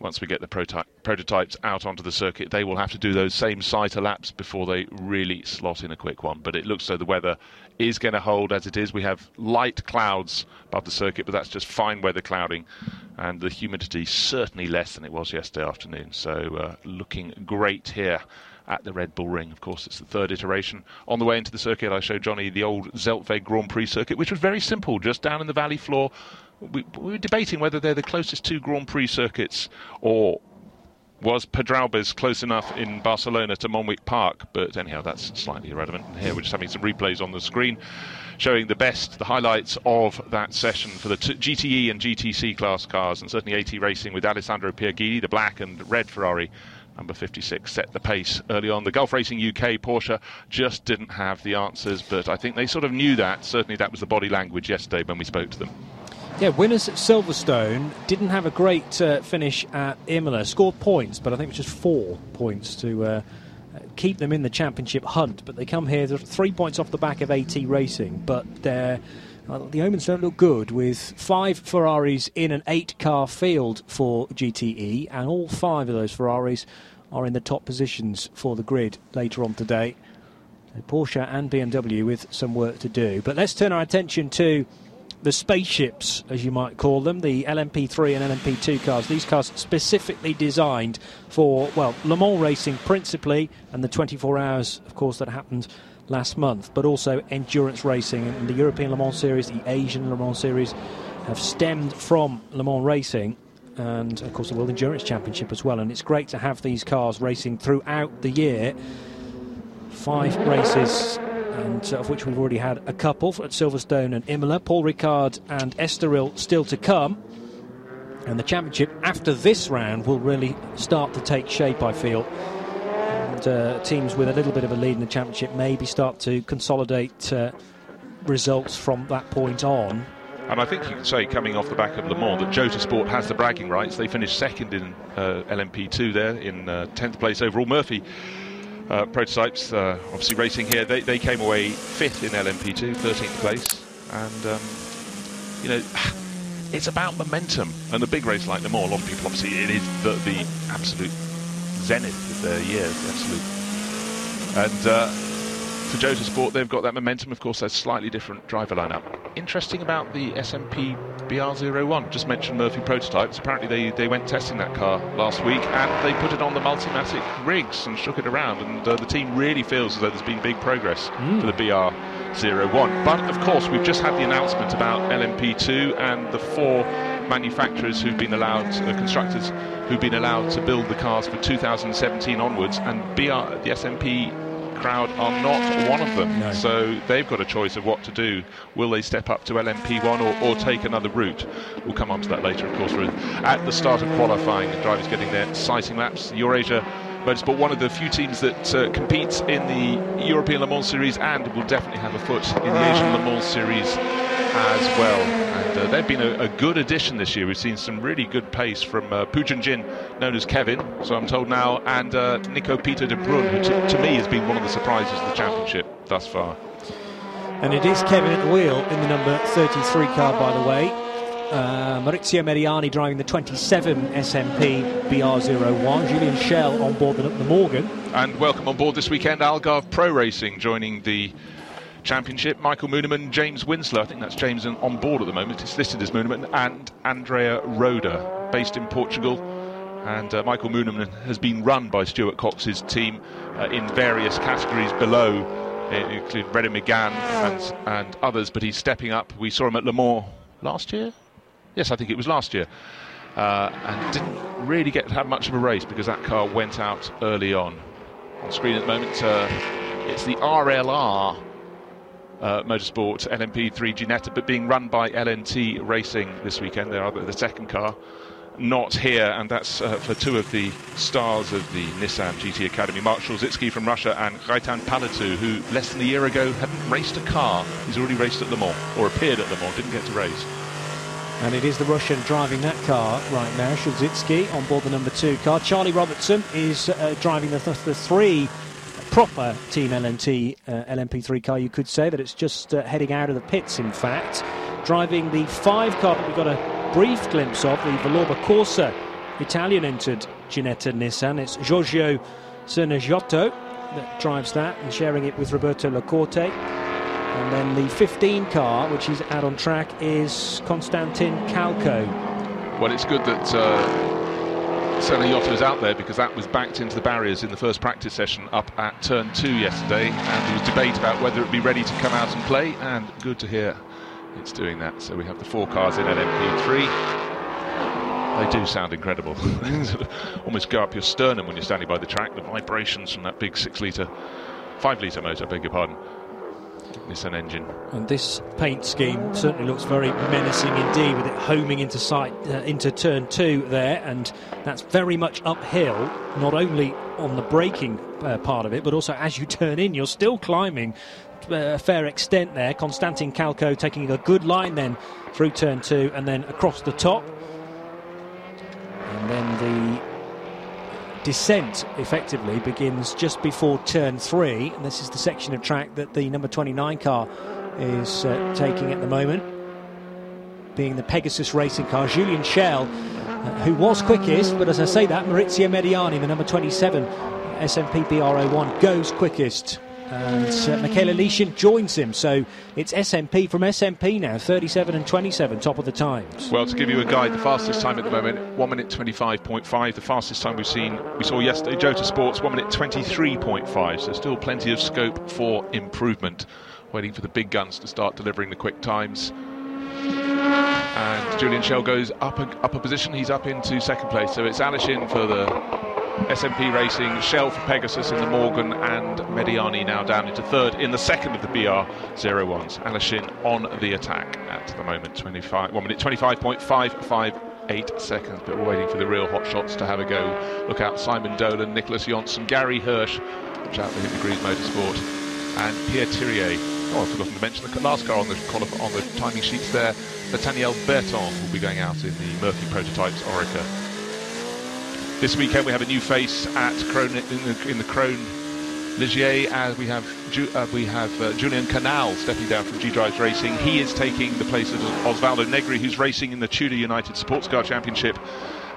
once we get the prototy- prototypes out onto the circuit, they will have to do those same sighter laps before they really slot in a quick one. But it looks so the weather is going to hold as it is. We have light clouds above the circuit, but that's just fine weather clouding. And the humidity certainly less than it was yesterday afternoon. So uh, looking great here at the Red Bull Ring. Of course, it's the third iteration. On the way into the circuit, I showed Jonny the old Zeltweg Grand Prix circuit, which was very simple, just down in the valley floor. We, we were debating whether they're the closest two Grand Prix circuits or was Pedralbes close enough in Barcelona to Montjuic Park? But anyhow, that's slightly irrelevant. Here we're just having some replays on the screen showing the best, the highlights of that session for the t- GTE and GTC class cars, and certainly AT Racing with Alessandro Pier Guidi, the black and red Ferrari, number 56 set the pace early on. The Gulf Racing UK Porsche just didn't have the answers, but I think they sort of knew that. Certainly, that was the body language yesterday when we spoke to them. Yeah, winners at Silverstone didn't have a great uh, finish at Imola. Scored points, but I think it was just four points to uh, keep them in the championship hunt. But they come here three points off the back of AT Racing, but they're the omens don't look good with five Ferraris in an eight car field for GTE, and all five of those Ferraris are in the top positions for the grid later on today. Porsche and BMW with some work to do. But let's turn our attention to the spaceships, as you might call them, the LMP3 and LMP2 cars. These cars specifically designed for, well, Le Mans racing principally, and the 24 hours, of course, that happened last month, but also endurance racing. And the European Le Mans Series, the Asian Le Mans Series, have stemmed from Le Mans racing. And of course, the World Endurance Championship as well. And it's great to have these cars racing throughout the year. Five races and uh, of which we've already had a couple at Silverstone and Imola. Paul Ricard and Estoril still to come. And the championship after this round will really start to take shape, I feel. And uh, teams with a little bit of a lead in the championship maybe start to consolidate uh, results from that point on. And I think you can say, coming off the back of Le Mans, that Jota Sport has the bragging rights. They finished second in uh, LMP2 there, in 10th uh, place overall. Murphy uh, prototypes, uh, obviously racing here, they, they came away fifth in LMP2, 13th place. And, um, you know, it's about momentum. And a big race like Le Mans, a lot of people, obviously, it is the, the absolute zenith of their year, absolute. And uh, for Jota Sport, they've got that momentum. Of course, a slightly different driver lineup. Interesting about the SMP BR01. Just mentioned Murphy prototypes. Apparently, they, they went testing that car last week and they put it on the Multimatic rigs and shook it around. And uh, the team really feels as though there's been big progress mm. for the BR01. But of course, we've just had the announcement about LMP2 and the four manufacturers who've been allowed, uh, constructors who've been allowed to build the cars for 2017 onwards. And BR, the SMP crowd are not one of them. No. So they've got a choice of what to do. Will they step up to LMP1 or, or take another route? We'll come on to that later, of course. We're at the start of qualifying, the drivers getting their sighting laps. Eurasia Motorsport, one of the few teams that uh, competes in the European Le Mans Series and will definitely have a foot in the Asian Le Mans Series as well. And uh, they've been a, a, good addition this year. We've seen some really good pace from uh, Jin, known as Kevin, so I'm told now, and uh, Nico Peter de Bruijn, who to, to me has been one of the surprises of the championship thus far. And it is Kevin at the wheel in the number 33 car, by the way. Uh, Maurizio Mediani driving the 27 SMP BR01. Julien Schell on board the, the Morgan. And welcome on board this weekend, Algarve Pro Racing joining the championship. Michael Munemann, James Winslow, I think that's James on board at the moment. It's listed as Munemann, and Andrea Roda, based in Portugal. And uh, Michael Munemann has been run by Stuart Cox's team uh, in various categories below, uh, including Brendan McGann and, and others, but he's stepping up. We saw him at Le Mans last year, Yes, I think it was last year. Uh, and didn't really get to have much of a race because that car went out early on. On screen at the moment, uh, it's the RLR uh, Motorsport LMP3 Ginetta, but being run by LNT Racing this weekend. They are the second car, not here, and that's uh, for two of the stars of the Nissan GT Academy, Mark Shulzhitskiy from Russia and Gaëtan Paletou, who less than a year ago hadn't raced a car. He's already raced at Le Mans, or appeared at Le Mans, didn't get to race. And it is the Russian driving that car right now, Shulzhitskiy, on board the number two car. Charlie Robertson is uh, driving the, th- the three proper Team LNT uh, LMP3 car, you could say that it's just uh, heading out of the pits, in fact. Driving the five car that we got a brief glimpse of, the Villorba Corse Italian entered Ginetta Nissan. It's Giorgio Sernagiotto that drives that and sharing it with Roberto Lacorte. And then the 15 car, which is out on track, is Konstantin Calko. Well, it's good that uh, Sernagiotto is out there because that was backed into the barriers in the first practice session up at turn two yesterday. And there was debate about whether it'd be ready to come out and play. And good to hear it's doing that. So we have the four cars in at MP3. They do sound incredible. Mm. Almost go up your sternum when you're standing by the track. The vibrations from that big six litre, five litre motor, I beg your pardon. Nissan engine. And this paint scheme certainly looks very menacing indeed, with it homing into sight uh, into turn two there, and that's very much uphill. Not only on the braking uh, part of it, but also as you turn in, you're still climbing uh, a fair extent there. Konstantin Calko taking a good line then through turn two, and then across the top, and then the descent effectively begins just before turn three, and this is the section of track that the number 29 car is uh, taking at the moment, being the Pegasus racing car. Julien Schell, uh, who was quickest, but as I say that, Maurizio Mediani, the number 27 SMP BR01, goes quickest. And uh, Mikhail joins him. So it's SMP from SMP now, 37 and 27, top of the times. Well, to give you a guide, the fastest time at the moment, 1 minute 25.5. The fastest time we've seen, we saw yesterday, Jota Sports, 1 minute 23.5. So still plenty of scope for improvement. Waiting for the big guns to start delivering the quick times. And Julien Schell goes up a, up a position. He's up into second place. So it's Aleshin for the SMP Racing, Schell for Pegasus in the Morgan, and Mediani now down into third in the second of the BR 01s. Aleshin on the attack at the moment, 25, 1 minute 25.558 seconds, but we're waiting for the real hot shots to have a go. Look out Simon Dolan, Nicholas Jonsson, Gary Hirsch, watch out for Hit Degrees Motorsport, and Pierre Thiriet. Oh, I've forgotten to mention the last car on the on the timing sheets there. Nathaniel Berthon will be going out in the Murphy Prototypes Oreca. This weekend we have a new face at Krohn, in the, in the Krohn Ligier as we have uh, we have uh, Julien Canal stepping down from G Drives Racing. He is taking the place of Oswaldo Negri, who's racing in the Tudor United Sports Car Championship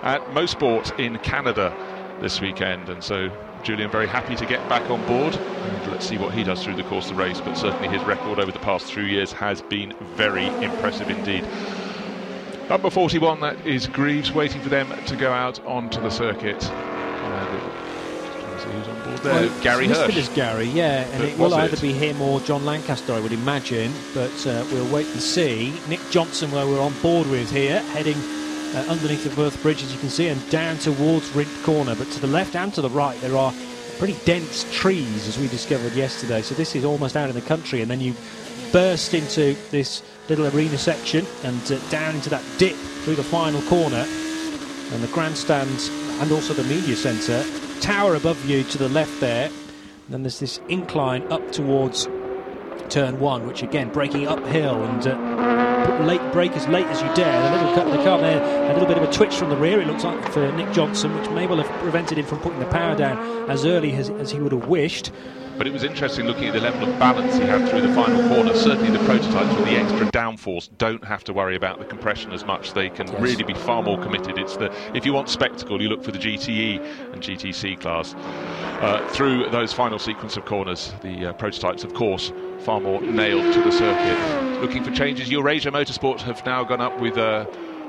at Mosport in Canada this weekend. And so Julian very happy to get back on board. And let's see what he does through the course of the race. But certainly his record over the past three years has been very impressive indeed. Number 41, that is Greaves, waiting for them to go out onto the circuit. who's on board there. Well, Gary Hirsch. is Gary, yeah, and it will either be him or Jon Lancaster, I would imagine, but uh, we'll wait and see. Nick Jönsson, where we're on board with here, heading uh, underneath the Worth Bridge, as you can see, and down towards Rindt Corner. But to the left and to the right, there are pretty dense trees, as we discovered yesterday. So this is almost out in the country, and then you burst into this little arena section and uh, down into that dip through the final corner. And the grandstand and also the media centre tower above you to the left there. And then there's this incline up towards turn one, which again breaking uphill and uh, late break as late as you dare. A little cut the car there, a little bit of a twitch from the rear. It looks like for Nick Jönsson, which may well have prevented him from putting the power down as early as, as he would have wished. But it was interesting looking at the level of balance he had through the final corner. Certainly the prototypes with the extra downforce don't have to worry about the compression as much. They can yes. really be far more committed. It's the if you want spectacle, you look for the GTE and GTC class. Uh, through those final sequence of corners, the uh, prototypes, of course, far more nailed to the circuit. Looking for changes, Eurasia Motorsport have now gone up with. Uh,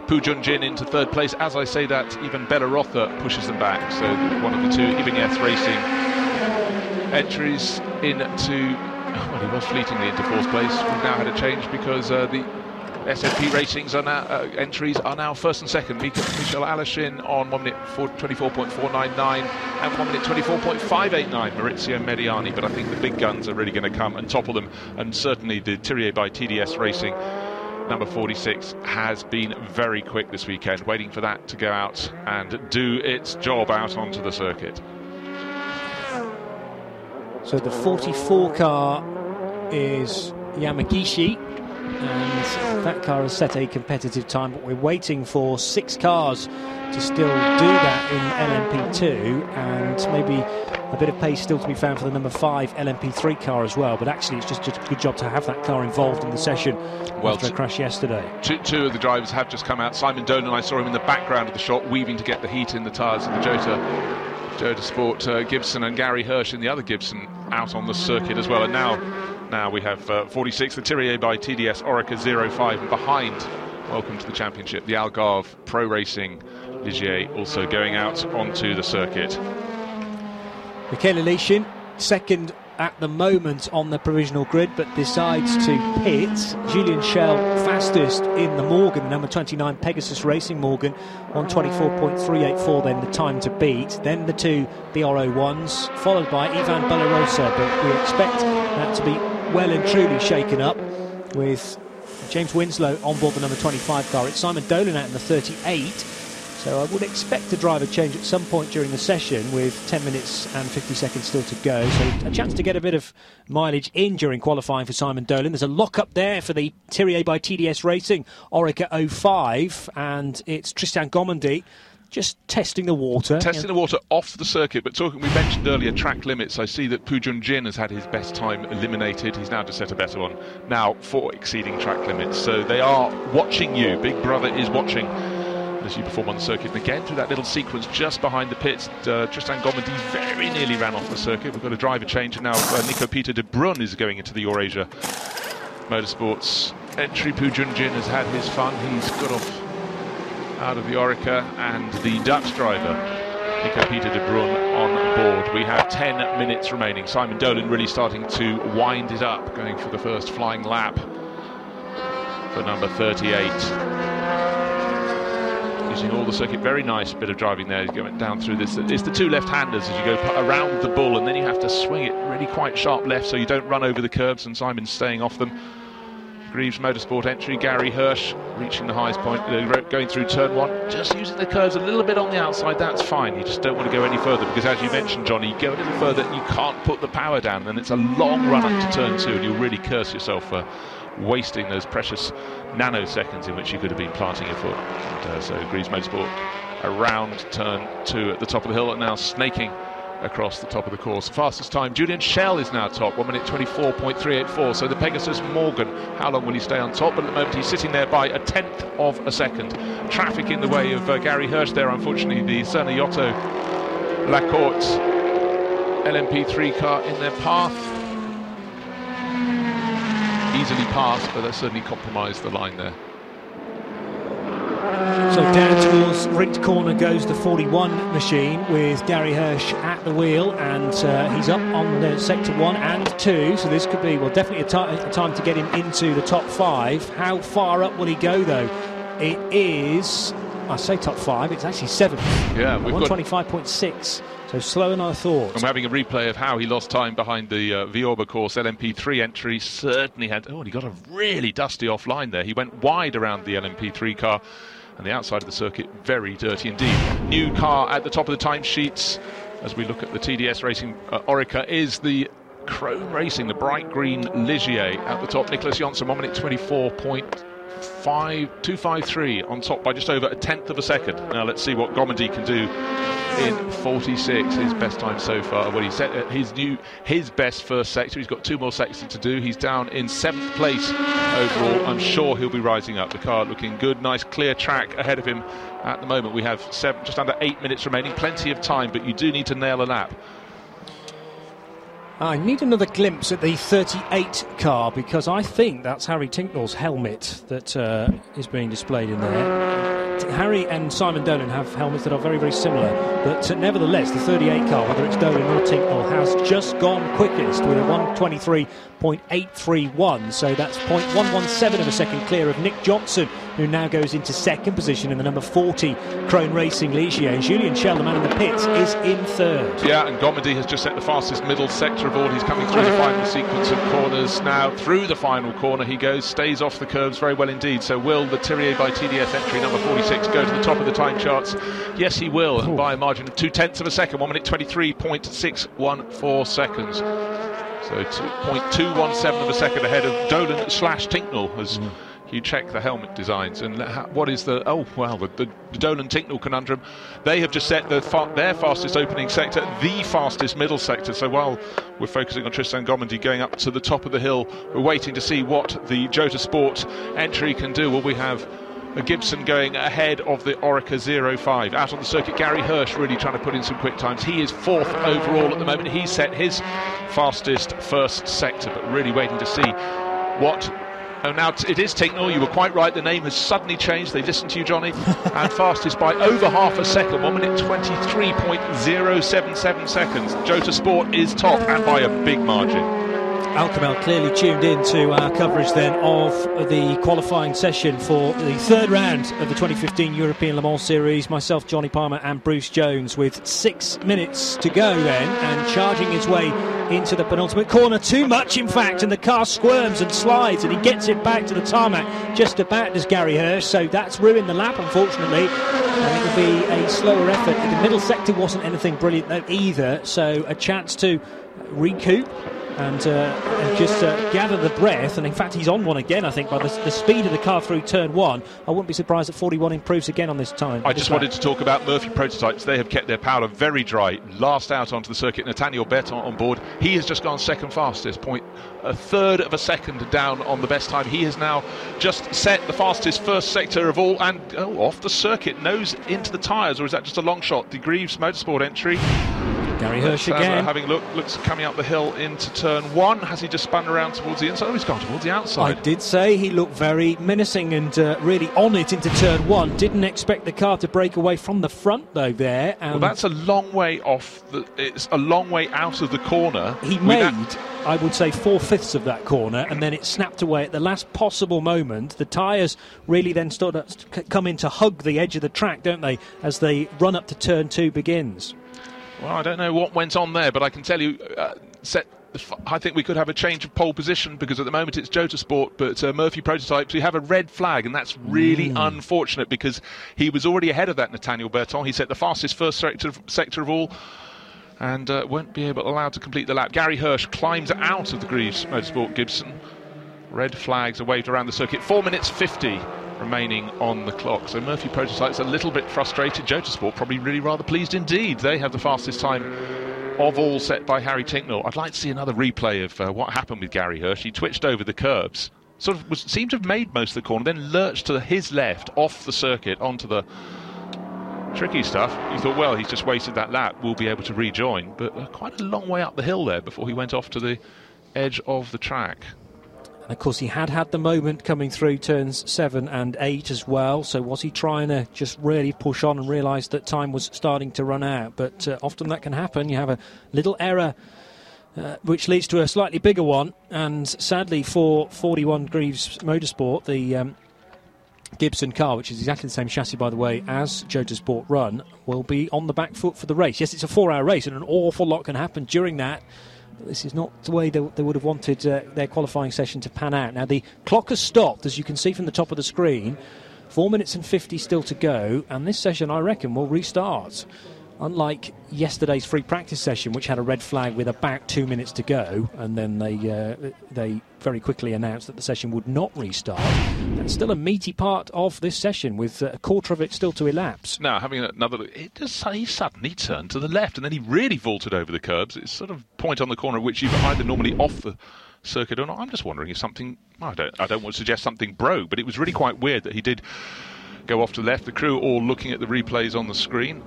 Pu Jin into third place. As I say that, Ivan Bellarosa pushes them back. So one of the two, Ibanez Racing entries into well, he was fleetingly into fourth place. We've now had a change because uh, the SMP ratings are now uh, entries are now first and second. Mikhail Aleshin on one minute 24.499 and one minute 24.589. Maurizio Mediani, but I think the big guns are really going to come and topple them, and certainly the Thiriet by TDS Racing. Number 46 has been very quick this weekend, waiting for that to go out and do its job out onto the circuit. So the 44 car is Yamagishi, and that car has set a competitive time, but we're waiting for six cars to still do that in LMP2, and maybe a bit of pace still to be found for the number five LMP3 car as well. But actually, it's just, just a good job to have that car involved in the session well, after a crash yesterday. Two, two, of the drivers have just come out. Simon Dolan, I saw him in the background of the shot, weaving to get the heat in the tyres of the Jota Jota Sport uh, Gibson and Gary Hirsch in the other Gibson out on the circuit as well. And now, now we have uh, 46, the Thiriet by TDS Oreca 05, and behind, welcome to the championship, the Algarve Pro Racing Ligier also going out onto the circuit. Mikhail Aleshin, second at the moment on the provisional grid, but decides to pit. Julien Schell, fastest in the Morgan, number 29 Pegasus Racing Morgan, 124.384, then the time to beat. Then the two BR01s, followed by Ivan Bellarosa, but we expect that to be well and truly shaken up with James Winslow on board the number 25 car. It's Simon Dolan out in the 38. So I would expect a driver change at some point during the session with 10 minutes and 50 seconds still to go. So a chance to get a bit of mileage in during qualifying for Simon Dolan. There's a lock up there for the Thiriet by TDS Racing Oreca 05 and it's Tristan Gommendy just testing the water. Testing the water off the circuit, but talking, we mentioned earlier track limits. I see that Pujun Jin has had his best time eliminated. He's now just set a better one now for exceeding track limits. So they are watching you. Big Brother is watching as you perform on the circuit. And again, through that little sequence just behind the pits, uh, Tristan Gommendy very nearly ran off the circuit. We've got a driver change, and now uh, Nico Peter de Bruijn is going into the Eurasia Motorsports entry. Pu Junjin has had his fun. He's got off out of the Oreca, and the Dutch driver, Nico Peter de Brun, on board. We have 10 minutes remaining. Simon Dolan really starting to wind it up, going for the first flying lap for number 38 using all the circuit. Very nice bit of driving there. Going down through this. It's the two left-handers as you go around the bull, and then you have to swing it really quite sharp left so you don't run over the curbs. And Simon's staying off them. Greaves Motorsport entry. Gary Hirsch reaching the highest point, uh, going through turn one. Just using the curves a little bit on the outside. That's fine. You just don't want to go any further because, as you mentioned, Jonny, you go a little further, you can't put the power down, and it's a long run up to turn two, and you'll really curse yourself for wasting those precious nanoseconds in which you could have been planting your foot. And, uh, so Greaves Motorsport around turn two at the top of the hill and now snaking across the top of the course. Fastest time, Julien Schell is now top, 1 minute 24.384. So the Pegasus Morgan, how long will he stay on top? But at the moment he's sitting there by a tenth of a second. Traffic in the way of uh, Gary Hirsch there, unfortunately. The Sernagiotto Lacorte LMP3 car in their path easily passed, but that certainly compromised the line there. So down towards Rindt Corner goes the 41 machine with Gary Hirsch at the wheel, and uh, he's up on the sector one and two. So this could be well definitely a, a time to get him into the top five. How far up will he go though? It is I say top five. It's actually seventh. Yeah, we've 125.6. So slower than I thought. I'm having a replay of how he lost time behind the uh, Villorba Corse LMP3 entry. Certainly had. Oh, he got a really dusty offline there. He went wide around the LMP3 car, and the outside of the circuit very dirty indeed. New car at the top of the timesheets as we look at the TDS Racing uh, Oreca is the Krohn Racing, the bright green Ligier at the top. Nicholas Jönsson, 1 minute 24 point five two five three on top by just over a tenth of a second. Now let's see what Gommendy can do in 46, his best time so far. Well, he set uh, his new his best first sector. He's got two more sectors to do. He's down in seventh place overall. I'm sure he'll be rising up. The car looking good, nice clear track ahead of him. At the moment, we have seven, just under eight minutes remaining. Plenty of time, but you do need to nail a lap. I need another glimpse at the 38 car because I think that's Harry Tincknell's helmet that uh, is being displayed in there. Harry and Simon Dolan have helmets that are very, very similar, but uh, nevertheless, the 38 car, whether it's Dolan or Tincknell, has just gone quickest with a 123.831. So that's 0.117 of a second clear of Nick Jönsson, who now goes into second position in the number 40 Krohn Racing Ligier. And Julien Schell, the man in the pits, is in third. Yeah, and Gommendy has just set the fastest middle sector of all. He's coming through the final sequence of corners now. Through the final corner he goes, stays off the curves very well indeed. So will the Thiriet by TDS entry number 46 go to the top of the time charts? Yes, he will, and by a margin of two tenths of a second, 1 minute 23.614 seconds. So 2.217 of a second ahead of Dolan slash Tincknell as mm. You check the helmet designs. And what is the oh well the, the Dolan Tincknell conundrum? They have just set the fa- their fastest opening sector, the fastest middle sector. So while we're focusing on Tristan Gommendy going up to the top of the hill, we're waiting to see what the Jota Sport entry can do. Will we have Gibson going ahead of the Oreca 05. Out on the circuit, Gary Hirsch really trying to put in some quick times. He is fourth overall at the moment. He set his fastest first sector, but really waiting to see what. Oh, now it is Tincknell. You were quite right. The name has suddenly changed. They listened to you, Jonny. and fastest by over half a second. One minute 23.077 seconds. Jota Sport is top and by a big margin. Al Kamel clearly tuned in to our coverage then of the qualifying session for the third round of the 2015 European Le Mans Series. Myself, Jonny Palmer, and Bruce Jones with six minutes to go then, and charging his way into the penultimate corner. Too much, in fact, and the car squirms and slides, and he gets it back to the tarmac just about as Gary Hirsch. So that's ruined the lap, unfortunately, and it will be a slower effort. The middle sector wasn't anything brilliant either, so a chance to recoup and, uh, and just uh, gather the breath. And in fact, he's on one again, I think, by the, the, speed of the car through turn one. I wouldn't be surprised if 41 improves again on this time. I just wanted to talk about Murphy prototypes. They have kept their powder very dry. Last out onto the circuit, Nathaniel Berthon on board. He has just gone second fastest, point a third of a second down on the best time. He has now just set the fastest first sector of all and oh, off the circuit, nose into the tyres, or is that just a long shot? De Greaves Motorsport entry. Gary Hirsch uh, again. having look, looks coming up the hill into turn one. Has he just spun around towards the inside? Oh, he's gone towards the outside. I did say he looked very menacing and uh, really on it into turn one. Didn't expect the car to break away from the front though there. well, that's a long way off. The, it's a long way out of the corner. He made, I would say, four fifths of that corner, and then it snapped away at the last possible moment. The tyres really then started to come in to hug the edge of the track, don't they, as they run up to turn two begins. Well, I don't know what went on there, but I can tell you, uh, set. I think we could have a change of pole position because at the moment it's Jota Sport, but uh, Murphy Prototypes, we have a red flag, and that's really mm. unfortunate because he was already ahead of that Nathaniel Berthon. He set the fastest first sector, sector of all and uh, won't be able allowed to complete the lap. Gary Hirsch climbs out of the Greaves Motorsport Gibson. Red flags are waved around the circuit. Four minutes 50 remaining on the clock. So Murphy Prototypes a little bit frustrated. Jota Sport probably really rather pleased indeed. They have the fastest time of all set by Harry Tincknell. I'd like to see another replay of uh, what happened with Gary Hirsch. He twitched over the curbs, sort of was, seemed to have made most of the corner, then lurched to his left off the circuit onto the tricky stuff. You thought, well, he's just wasted that lap. We'll be able to rejoin, but uh, quite a long way up the hill there before he went off to the edge of the track. And of course, he had had the moment coming through turns seven and eight as well. So was he trying to just really push on and realise that time was starting to run out? But uh, often that can happen. You have a little error. Uh, which leads to a slightly bigger one, and sadly for 41 Greaves Motorsport, the um, Gibson car, which is exactly the same chassis, by the way, as Jota Sport Run, will be on the back foot for the race. Yes, it's a four hour race, and an awful lot can happen during that this is not the way they, they would have wanted uh, their qualifying session to pan out. Now, the clock has stopped, as you can see from the top of the screen. Four minutes and 50 still to go, and this session, I reckon, will restart unlike yesterday's free practice session, which had a red flag with about two minutes to go, and then they uh, they very quickly announced that the session would not restart. That's still a meaty part of this session, with a quarter of it still to elapse. Now, having another look, it just he suddenly turned to the left, and then he really vaulted over the curbs. It's sort of point on the corner which you either normally off the circuit or not. I'm just wondering if something. I don't. I don't want to suggest something broke, but it was really quite weird that he did go off to the left. The crew all looking at the replays on the screen.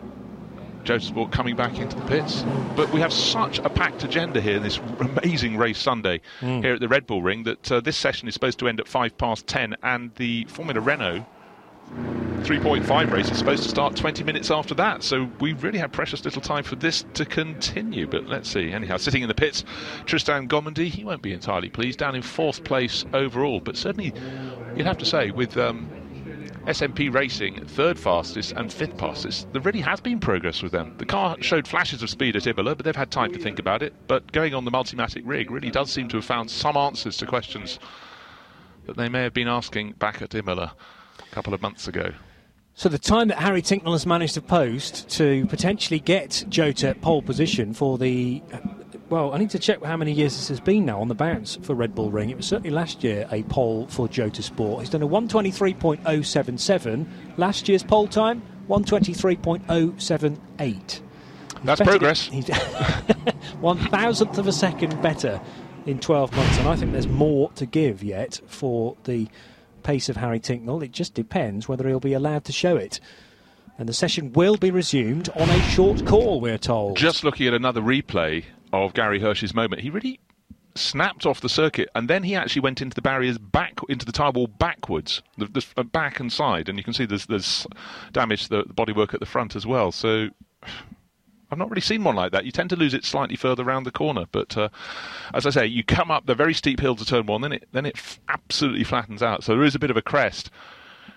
Sport coming back into the pits. But we have such a packed agenda here this amazing race Sunday mm. here at the Red Bull Ring that uh, this session is supposed to end at 5 past 10 and the Formula Renault 3.5 race is supposed to start 20 minutes after that. So we really have precious little time for this to continue. But let's see. Anyhow, sitting in the pits, Tristan Gommendy, he won't be entirely pleased, down in fourth place overall. But certainly, you'd have to say, with. Um, SMP Racing third fastest and fifth fastest. There really has been progress with them. The car showed flashes of speed at Imola, but they've had time to think about it. But going on the Multimatic rig really does seem to have found some answers to questions that they may have been asking back at Imola a couple of months ago. So the time that Harry Tincknell has managed to post to potentially get Jota pole position for the well, I need to check how many years this has been now on the bounce for Red Bull Ring. It was certainly last year a pole for Jota Sport. He's done a 123.077. Last year's pole time, 123.078. That's progress. He's one thousandth of a second better in 12 months, and I think there's more to give yet for the pace of Harry Tincknell. It just depends whether he'll be allowed to show it. And the session will be resumed on a short call, we're told. Just looking at another replay of Gary Hirsch's moment, he really snapped off the circuit, and then he actually went into the barriers back into the tire wall backwards, the, the uh, back and side, and you can see there's there's damage to the, bodywork at the front as well. So. I've not really seen one like that. You tend to lose it slightly further around the corner, but uh, as I say, you come up the very steep hill to turn one, then it then it f- absolutely flattens out. So there is a bit of a crest.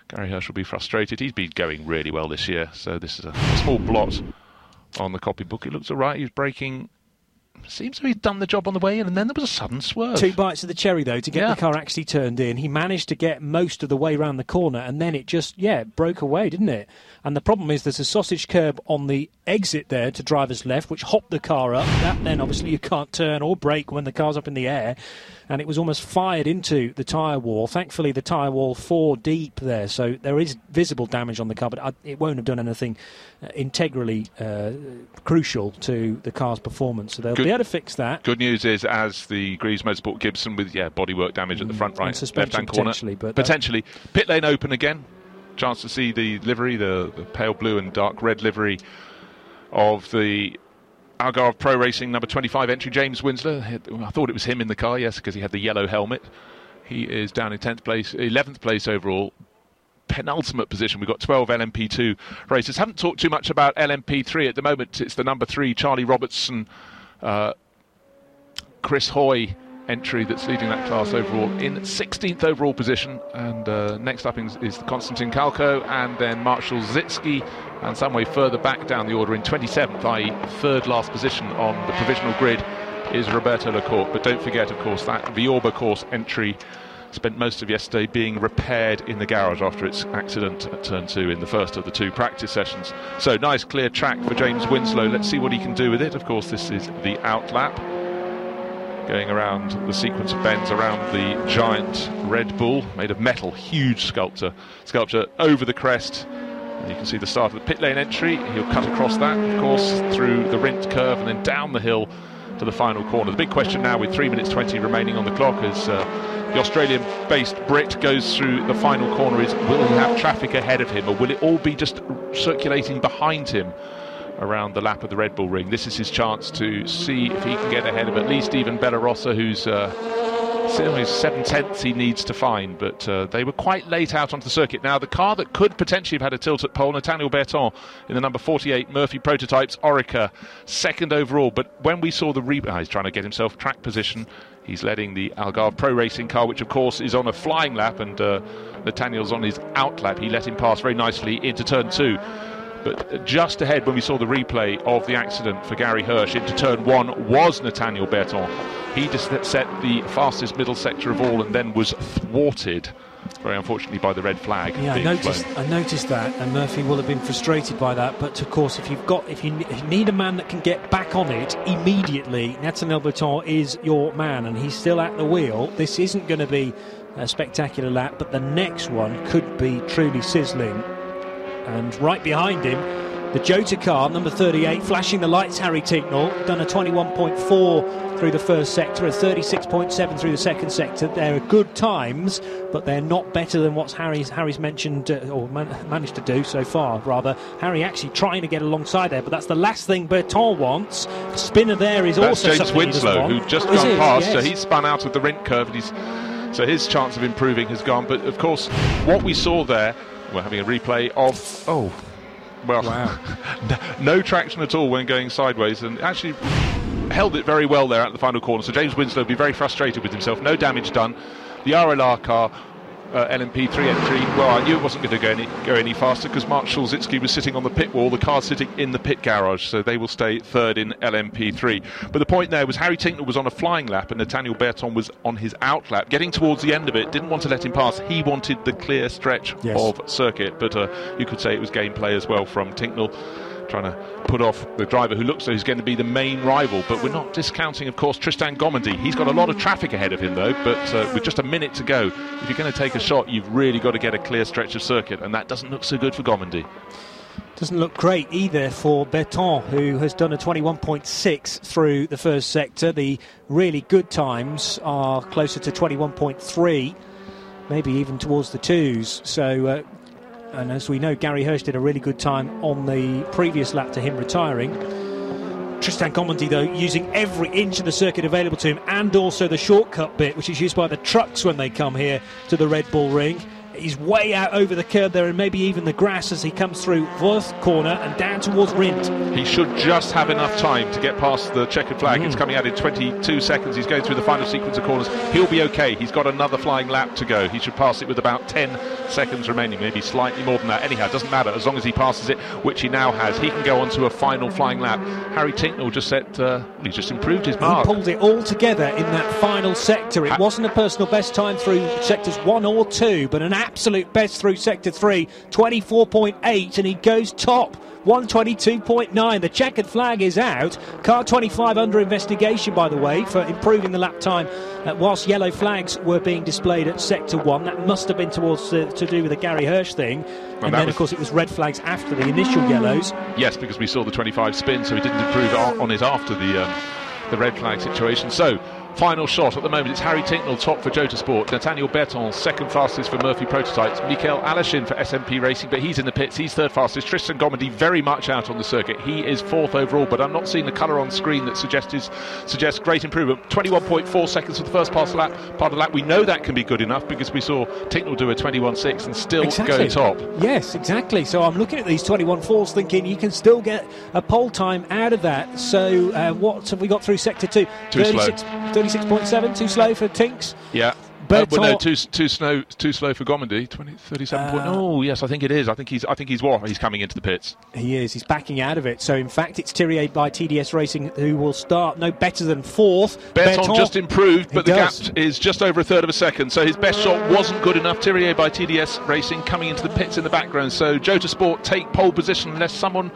Gary Hirsch will be frustrated. He's been going really well this year, so this is a, small blot on the copybook. It looks all right. He's braking seems to have done the job on the way in, and then there was a sudden swerve. Two bites of the cherry, though, to get Yeah. the car actually turned in. He managed to get most of the way round the corner, and then it just, yeah, broke away, didn't it? And the problem is there's a sausage curb on the exit there to driver's left, which hopped the car up. That then, obviously, you can't turn or brake when the car's up in the air. And it was almost fired into the tyre wall. Thankfully, the tyre wall four deep there, so there is visible damage on the car, but I- it won't have done anything uh, integrally uh, crucial to the car's performance. So they'll Good- be able to fix that. Good news is, as the Greaves Motorsport Gibson with yeah bodywork damage at the front Mm, right, left hand corner, potentially, but potentially pit lane open again. Chance to see the livery, the, the pale blue and dark red livery of the Algarve Pro Racing number 25 entry James Winslow. I thought it was him in the car, yes, because he had the yellow helmet. He is down in 10th place, 11th place overall. Penultimate position. We've got 12 LMP2 racers. Haven't talked too much about LMP3 at the moment. It's the number three, Charlie Robertson, uh, Chris Hoy entry that's leading that class overall in 16th overall position. And uh, next up is, is Konstantin Kalko and then Mark Shulzhitskiy. And some way further back down the order in 27th, i.e., third last position on the provisional grid, is Roberto Lacorte. But don't forget, of course, that Villorba Corse entry spent most of yesterday being repaired in the garage after its accident at turn two in the first of the two practice sessions. So nice clear track for James Winslow. Let's see what he can do with it. Of course, this is the out lap going around the sequence of bends around the giant Red Bull made of metal, huge sculpture, sculpture over the crest. You can see the start of the pit lane entry. He'll cut across that, of course, through the Rindt curve and then down the hill to the final corner. The big question now, with 3 minutes 20 remaining on the clock, is uh, the Australian based Brit goes through the final corner, is will he have traffic ahead of him or will it all be just circulating behind him? around the lap of the Red Bull ring. This is his chance to see if he can get ahead of at least Ivan Bellarosa, who's uh, seven tenths he needs to find. But uh, they were quite late out onto the circuit. Now, the car that could potentially have had a tilt at pole, Nathaniel Berthon in the number 48 Murphy Prototypes Oreca, second overall. But when we saw the re- oh, he's trying to get himself track position. He's letting the Algarve Pro Racing car, which of course is on a flying lap, and uh, Nathaniel's on his out lap. He let him pass very nicely into turn two. But just ahead, when we saw the replay of the accident for Gary Hirsch into turn one, was Nathaniel Berthon. He just set the fastest middle sector of all and then was thwarted, very unfortunately, by the red flag. Yeah, I noticed. flown. I noticed that, and Murphy will have been frustrated by that. But of course, if you've got, if you, if you need a man that can get back on it immediately, Nathaniel Berthon is your man, and he's still at the wheel. This isn't going to be a spectacular lap, but the next one could be truly sizzling. And right behind him, the Jota car, number 38, flashing the lights. Harry Tincknell done a 21.4 through the first sector, a 36.7 through the second sector. They're good times, but they're not better than what Harry's Harry's mentioned uh, or man- managed to do so far. Rather, Harry actually trying to get alongside there, but that's the last thing Berthon wants. Spinner there is That's also James something he doesn't Winslow, who just Is gone it? past, so he's spun out of the Rindt curve, and he's so his chance of improving has gone. But of course, what we saw there, we're having a replay of oh, well, no traction at all when going sideways, and actually held it very well there at the final corner. So James Winslow will be very frustrated with himself. No damage done. The RLR car. Uh, LMP3 entry. Well, I knew it wasn't going to go any go any faster because Mark Shulzhitskiy was sitting on the pit wall. The car's sitting in the pit garage, so they will stay third in LMP3. But the point there was Harry Tincknell was on a flying lap and Nathaniel Berthon was on his out lap, getting towards the end of it. Didn't want to let him pass. He wanted the clear stretch Yes. of circuit, but uh, you could say it was gameplay as well from Tincknell. Trying to put off the driver who looks like he's going to be the main rival, but we're not discounting, of course, Tristan Gommendy. He's got a lot of traffic ahead of him, though. But uh, with just a minute to go, if you're going to take a shot, you've really got to get a clear stretch of circuit, and that doesn't look so good for Gommendy. Doesn't look great either for Berthon, who has done a 21.6 through the first sector. The really good times are closer to 21.3, maybe even towards the twos. So, uh, and as we know, Gary Hirsch did a really good time on the previous lap to him retiring. Tristan Gommendy, though, using every inch of the circuit available to him and also the shortcut bit, which is used by the trucks when they come here to the Red Bull Ring. He's way out over the curb there and maybe even the grass as he comes through Worth corner and down towards Rindt. He should just have enough time to get past the checkered flag. It's coming out in 22 seconds. He's going through the final sequence of corners. He'll be okay. He's got another flying lap to go. He should pass it with about 10 seconds remaining, maybe slightly more than that. Anyhow, it doesn't matter as long as he passes it, which he now has. He can go on to a final flying lap. Harry Tincknell just set, uh, he just improved his mark. He pulled it all together in that final sector. It wasn't a personal best time through sectors one or two, but an absolute best through sector three, 24.8, and he goes top. 122.9. The checkered flag is out. Car 25 under investigation, by the way, for improving the lap time uh, whilst yellow flags were being displayed at sector one. That must have been towards uh, to do with the Gary Hirsch thing. And, and then, of course, it was red flags after the initial yellows. Yes, because we saw the 25 spin, so he didn't improve on it after the um, the red flag situation. So Final shot at the moment. It's Harry Tincknell top for Jota Sport. Nathaniel Berthon second fastest for Murphy Prototypes. Mikhail Aleshin for SMP Racing, but he's in the pits. He's third fastest. Tristan Gommendy very much out on the circuit. He is fourth overall, but I'm not seeing the colour on screen that suggests suggests great improvement. 21.4 seconds for the first pass lap. Part of the lap. We know that can be good enough because we saw Tincknell do a 21.6 and still exactly. go top. Yes, exactly. So I'm looking at these 21.4s thinking you can still get a pole time out of that. So uh, what have we got through sector two? Too 36, slow. 36.7, too slow for Tinks. Yeah. Uh, well, no, too too slow, too slow for Gommendy. 20, 37 uh, point. Oh, yes, I think it is. I think he's. I think he's what he's coming into the pits. He is. He's backing out of it. So in fact, it's Thiriet by TDS Racing who will start no better than fourth. Berthon, Berthon just improved, but the does. gap is just over a third of a second. So his best shot wasn't good enough. Thiriet by TDS Racing coming into the pits in the background. So Jota Sport take pole position unless someone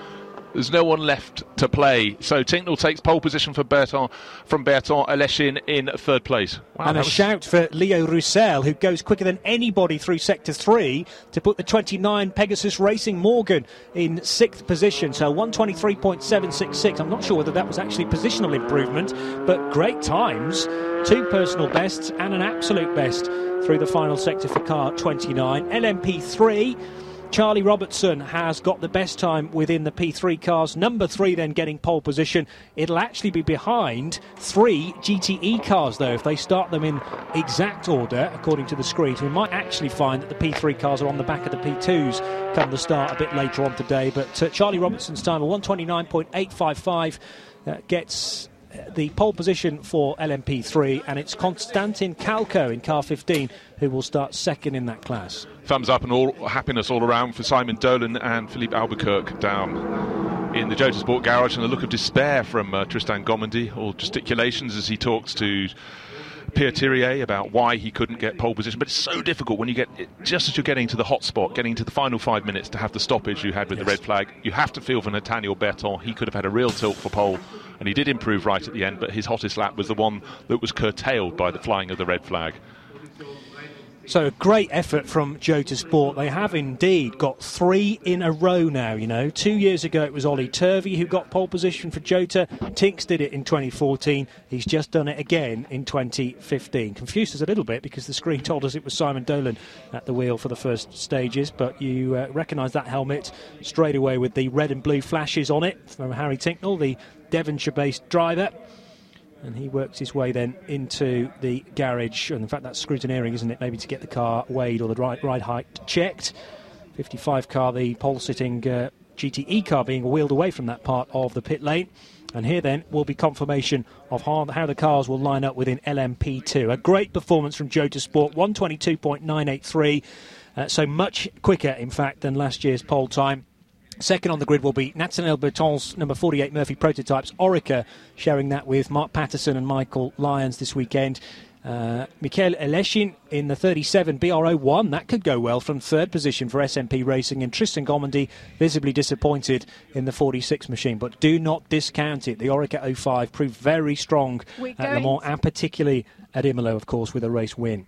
there's no one left to play. So Tincknell takes pole position for Berthon from Berthon Aleshin in third place. Wow, and a was... shout for Leo Roussel, who goes quicker than anybody through sector three to put the 29 Pegasus Racing Morgan in sixth position. So 123.766. I'm not sure whether that was actually positional improvement, but great times. Two personal bests and an absolute best through the final sector for car 29. LMP3 Charlie Robertson has got the best time within the P3 cars. Number three, then getting pole position. It'll actually be behind three GTE cars, though, if they start them in exact order, according to the screen. We might actually find that the P3 cars are on the back of the P2s come the start a bit later on today. But uh, Charlie Robertson's time of 129.855 uh, gets the pole position for LMP3, and it's Konstantin Calko in car 15 who will start second in that class. Thumbs up and all happiness all around for Simon Dolan and Filipe Albuquerque down in the Jota Sport garage, and a look of despair from uh, Tristan Gommendy, all gesticulations as he talks to Pierre Thiriet about why he couldn't get pole position. But it's so difficult when you get, just as you're getting to the hot spot, getting to the final five minutes to have the stoppage you had with yes. the red flag. You have to feel for Nathaniel Berthon. He could have had a real tilt for pole, and he did improve right at the end, but his hottest lap was the one that was curtailed by the flying of the red flag. So a great effort from Jota Sport. They have indeed got three in a row now. You know, two years ago it was Ollie Turvey who got pole position for Jota. Tinks did it in 2014. He's just done it again in 2015. Confused us a little bit because the screen told us it was Simon Dolan at the wheel for the first stages, but you uh, recognise that helmet straight away with the red and blue flashes on it from Harry Tincknell, the Devonshire-based driver and he works his way then into the garage. And in fact, that's scrutineering, isn't it? Maybe to get the car weighed or the ride, ride height checked. 55 car, the pole sitting uh, GTE car being wheeled away from that part of the pit lane. And here then will be confirmation of how, how the cars will line up within LMP2. A great performance from Jota Sport, 122.983. Uh, so much quicker, in fact, than last year's pole time. Second on the grid will be Nathaniel Berthon's number 48 Murphy prototypes, Oreca, sharing that with Mark Patterson and Michael Lyons this weekend. Uh, Mikhail Aleshin in the 37 BR01, that could go well from third position for SMP Racing, and Tristan Gommendy visibly disappointed in the 46 machine. But do not discount it. The Oreca 05 proved very strong We're at Le Mans, and particularly at Imola, of course, with a race win.